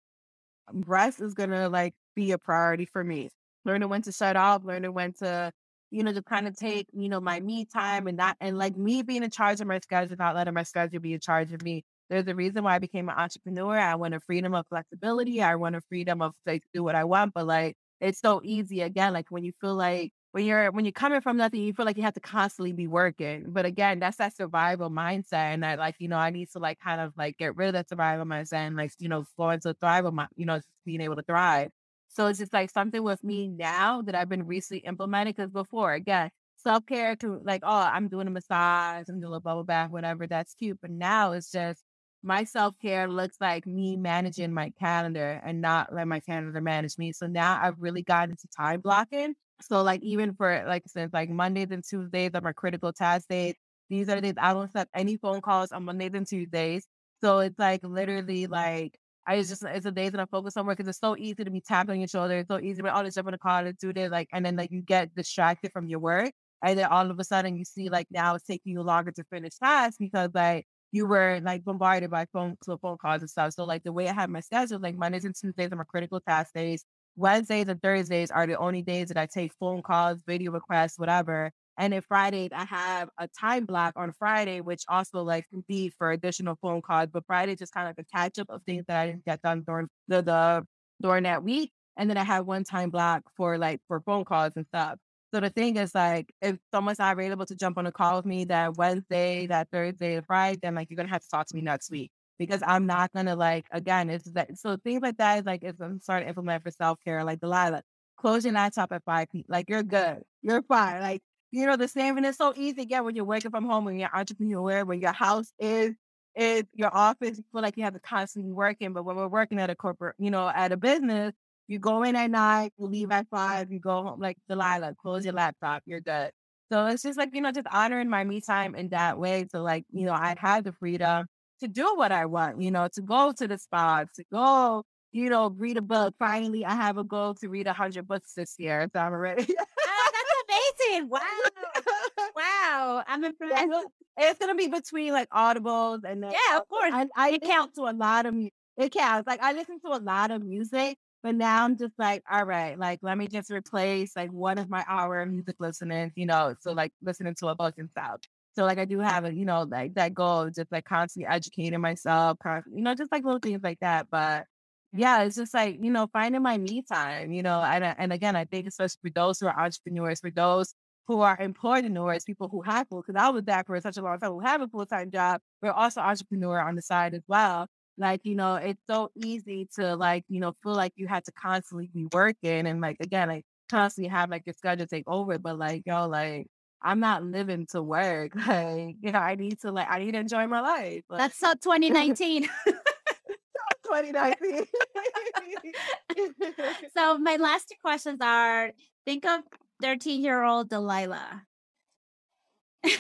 rest is gonna like be a priority for me. Learning when to shut off, learning when to, you know, to kind of take, you know, my me time and that and like me being in charge of my schedule, not letting my schedule be in charge of me. There's a reason why I became an entrepreneur. I want a freedom of flexibility. I want a freedom of like do what I want. But like it's so easy again, like when you feel like when you're when you're coming from nothing, you feel like you have to constantly be working. But again, that's that survival mindset. And I like, you know, I need to like kind of like get rid of that survival mindset and like, you know, go into thrival, you know, being able to thrive. So it's just like something with me now that I've been recently implementing. Because before, again, self care to like, oh, I'm doing a massage, I'm doing a bubble bath, whatever. That's cute. But now it's just my self care looks like me managing my calendar and not let my calendar manage me. So now I've really gotten into time blocking. So like even for like I said, like Mondays and Tuesdays are my critical task days. These are the days I don't accept any phone calls on Mondays and Tuesdays. So it's like literally like I just it's a days that I focus on work because it's so easy to be tapped on your shoulder. It's so easy to be, oh, jump in the car, let's do this, like, and then like you get distracted from your work, and then all of a sudden you see like now it's taking you longer to finish tasks because like you were like bombarded by phone phone calls and stuff. So like the way I have my schedule, like Mondays and Tuesdays are my critical task days. Wednesdays and Thursdays are the only days that I take phone calls, video requests, whatever. And then Fridays, I have a time block on Friday, which also like can be for additional phone calls. But Friday just kind of like a catch up of things that I didn't get done during the, the during that week. And then I have one time block for like for phone calls and stuff. So the thing is like if someone's not available to jump on a call with me that Wednesday, that Thursday, Friday, then like you're gonna have to talk to me next week because I'm not gonna like again, it's that so things like that is like if I'm starting to implement for self care, like Delilah, close your laptop at five p. Like you're good. You're fine. Like, you know, the same and it's so easy again when you're working from home, when you're entrepreneur, when your house is is your office, you feel like you have to constantly working. But when we're working at a corporate, you know, at a business, you go in at night, you leave at five, you go home like Delilah, close your laptop, you're good. So it's just like, you know, just honoring my me time in that way. So like, you know, I had the freedom to do what I want, you know, to go to the spa, to go, you know, read a book. Finally, I have a goal to read a hundred books this year. So I'm ready. Wow. wow. I'm impressed. It's gonna be between like audibles and then, yeah, of course. I, I it counts to a lot of it counts. Like I listen to a lot of music, but now I'm just like, all right, like let me just replace like one of my hour music listening, you know, so like listening to a book and stuff. So like I do have a, you know, like that goal of just like constantly educating myself, constantly, you know, just like little things like that. But yeah, it's just like, you know, finding my me time, you know, and, and again, I think especially for those who are entrepreneurs, for those who are employers, people who have full, because I was that for such a long time, who have a full-time job, but also entrepreneur on the side as well. Like, you know, it's so easy to like, you know, feel like you have to constantly be working and like, again, like constantly have like your schedule take over, but like, yo, like, I'm not living to work. Like, you know, I need to like I need to enjoy my life. Like, That's so 2019. 2019. so my last two questions are think of 13 year old Delilah.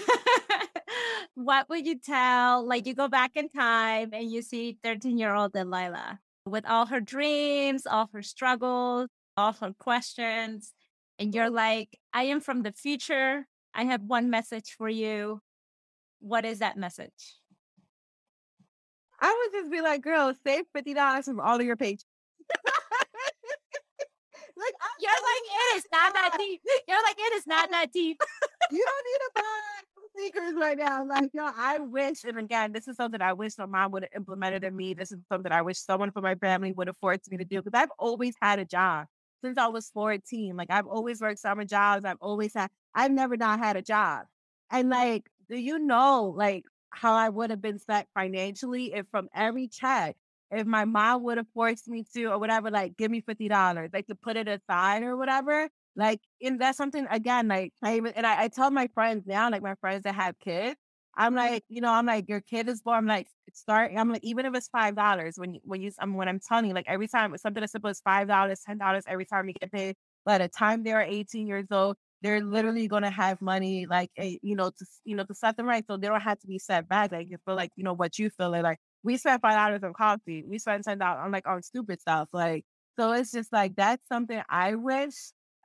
what would you tell? Like you go back in time and you see 13 year old Delilah with all her dreams, all her struggles, all her questions. And you're like, I am from the future. I have one message for you. What is that message? I would just be like, girl, save fifty dollars from all of your paychecks. like you're like it is not that deep. You're like it is not that deep. you don't need to buy sneakers right now. Like, yo, I wish, and again, this is something I wish my mom would have implemented in me. This is something I wish someone from my family would have forced me to do because I've always had a job since I was 14. Like I've always worked summer jobs. I've always had I've never not had a job. And like, do you know like how I would have been set financially if from every check, if my mom would have forced me to or whatever, like give me fifty dollars, like to put it aside or whatever. Like, and that's something again, like I even and I, I tell my friends now, like my friends that have kids, I'm mm-hmm. like, you know, I'm like, your kid is born. I'm like, start. I'm like, even if it's five dollars, when you, when you, I'm when I'm telling you, like every time it's something as simple as five dollars, ten dollars every time you get paid, by the time they're 18 years old, they're literally going to have money, like, eh, you know, to, you know, to set them right. So they don't have to be set back. Like, you feel like, you know, what you feel like, we spent $5 on coffee. We spent $10 on like on stupid stuff. Like, so it's just like, that's something I wish.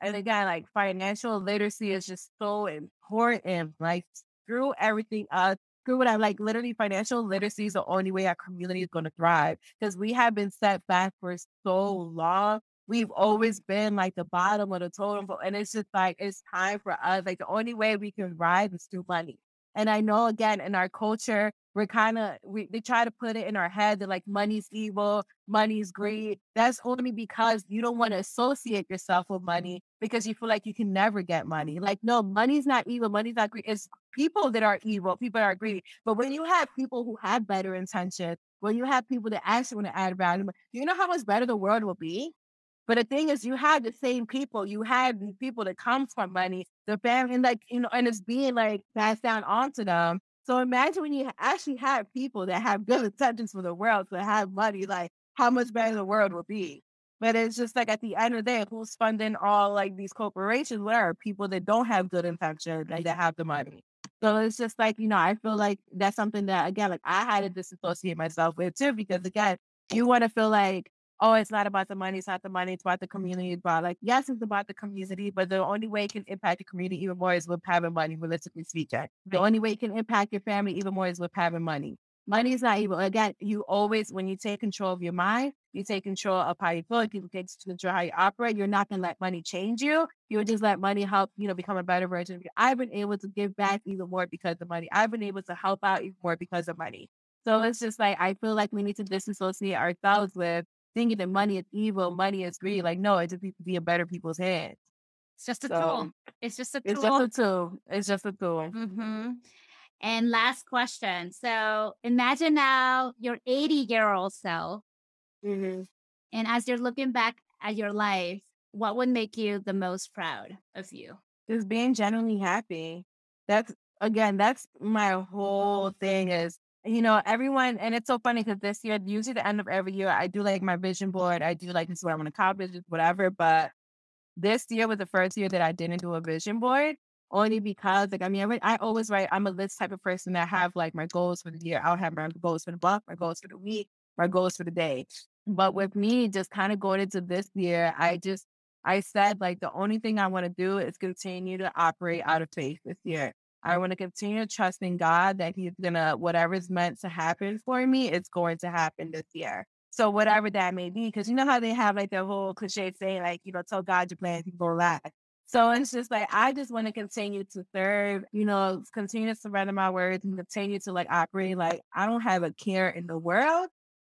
And again, like financial literacy is just so important. Like, screw everything up screw what I'm like literally financial literacy is the only way our community is going to thrive because we have been set back for so long. We've always been like the bottom of the totem pole. And it's just like, it's time for us. Like the only way we can rise is through money. And I know again in our culture, we're kind of we they try to put it in our head that like money's evil, money's greed. That's only because you don't want to associate yourself with money because you feel like you can never get money. Like, no, money's not evil, money's not greed. It's people that are evil, people that are greedy. But when you have people who have better intention, when you have people that actually want to add value, you know how much better the world will be? But the thing is, you have the same people. You these people that come from money, the family, and like you know, and it's being like passed down onto them. So imagine when you actually have people that have good intentions for the world to have money, like how much better the world will be. But it's just like at the end of the day, who's funding all like these corporations? Where are people that don't have good intentions, like that have the money? So it's just like, you know, I feel like that's something that again, like I had to disassociate myself with too, because again, you want to feel like oh, it's not about the money, it's not the money, it's about the mm-hmm. community. But like, yes, it's about the community, but the only way it can impact the community even more is with having money, realistically speaking. Right. The only way it can impact your family even more is with having money. Money is not evil. Again, you always, when you take control of your mind, you take control of how you feel, you take control of how you operate. You're not going to let money change you. You'll just let money help, you know, become a better version of you. I've been able to give back even more because of money. I've been able to help out even more because of money. So it's just like, I feel like we need to disassociate ourselves with thinking that money is evil, money is greed. Like, no, it just needs to be in better people's hands. It's just a so, tool. It's just a tool. It's just a tool. It's just a tool. Mm-hmm. And last question. So imagine now your 80 year old self. Mm-hmm. And as you're looking back at your life, what would make you the most proud of you? Just being genuinely happy. That's again, that's my whole thing is you know, everyone, and it's so funny because this year, usually the end of every year, I do like my vision board. I do like this is what I want to accomplish, whatever. But this year was the first year that I didn't do a vision board only because, like, I mean, I, I always write, I'm a list type of person that have like my goals for the year. I'll have my goals for the month, my goals for the week, my goals for the day. But with me, just kind of going into this year, I just, I said, like, the only thing I want to do is continue to operate out of faith this year. I mm-hmm. want to continue trusting God that He's gonna whatever's meant to happen for me, it's going to happen this year. So whatever that may be, because you know how they have like the whole cliche saying, like, you know, tell God your plans, He will last. So it's just like I just want to continue to serve, you know, continue to surrender my words and continue to like operate like I don't have a care in the world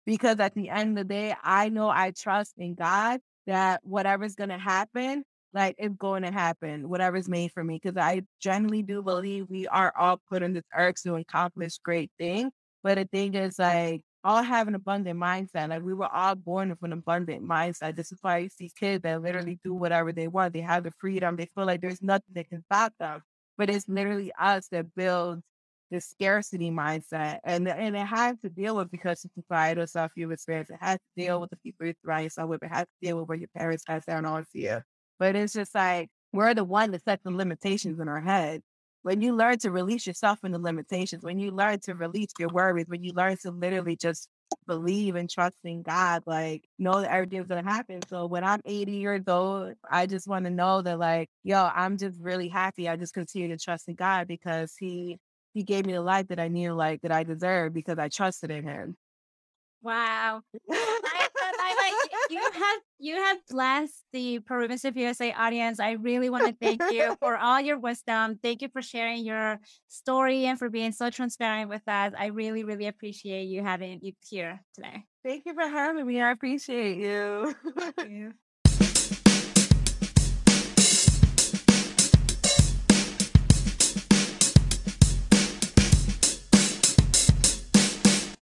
because at the end of the day, I know I trust in God that whatever's gonna happen, like it's going to happen, whatever's made for me. Because I genuinely do believe we are all put in this earth to accomplish great things. But the thing is, like, all have an abundant mindset. Like we were all born with an abundant mindset. This is why you see kids that literally do whatever they want. They have the freedom. They feel like there's nothing that can stop them. But it's literally us that builds the scarcity mindset. And and it has to deal with because of societal stuff you've experienced. It has to deal with the people you surround yourself with. It has to deal with what your parents pass down on to you. But it's just like we're the one that set the limitations in our head. When you learn to release yourself from the limitations, when you learn to release your worries, when you learn to literally just believe and trust in God, like know that everything's gonna happen. So when I'm 80 years old, I just want to know that like, yo, I'm just really happy. I just continue to trust in God because He He gave me the life that I knew, like that I deserve because I trusted in Him. Wow. I, you have you have blessed the Peruvian USA audience. I really want to thank you for all your wisdom. Thank you for sharing your story and for being so transparent with us. I really, really appreciate you having you here today. Thank you for having me. I appreciate you. Thank you.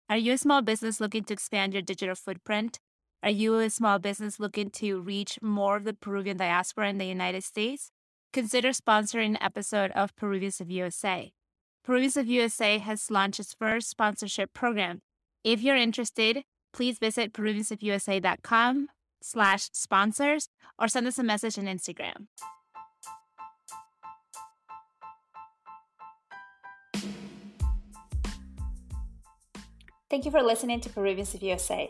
Are you a small business looking to expand your digital footprint? Are you a small business looking to reach more of the Peruvian diaspora in the United States? Consider sponsoring an episode of Peruvians of USA. Peruvians of USA has launched its first sponsorship program. If you're interested, please visit peruviansofusa.com slash sponsors or send us a message on Instagram. Thank you for listening to Peruvians of USA.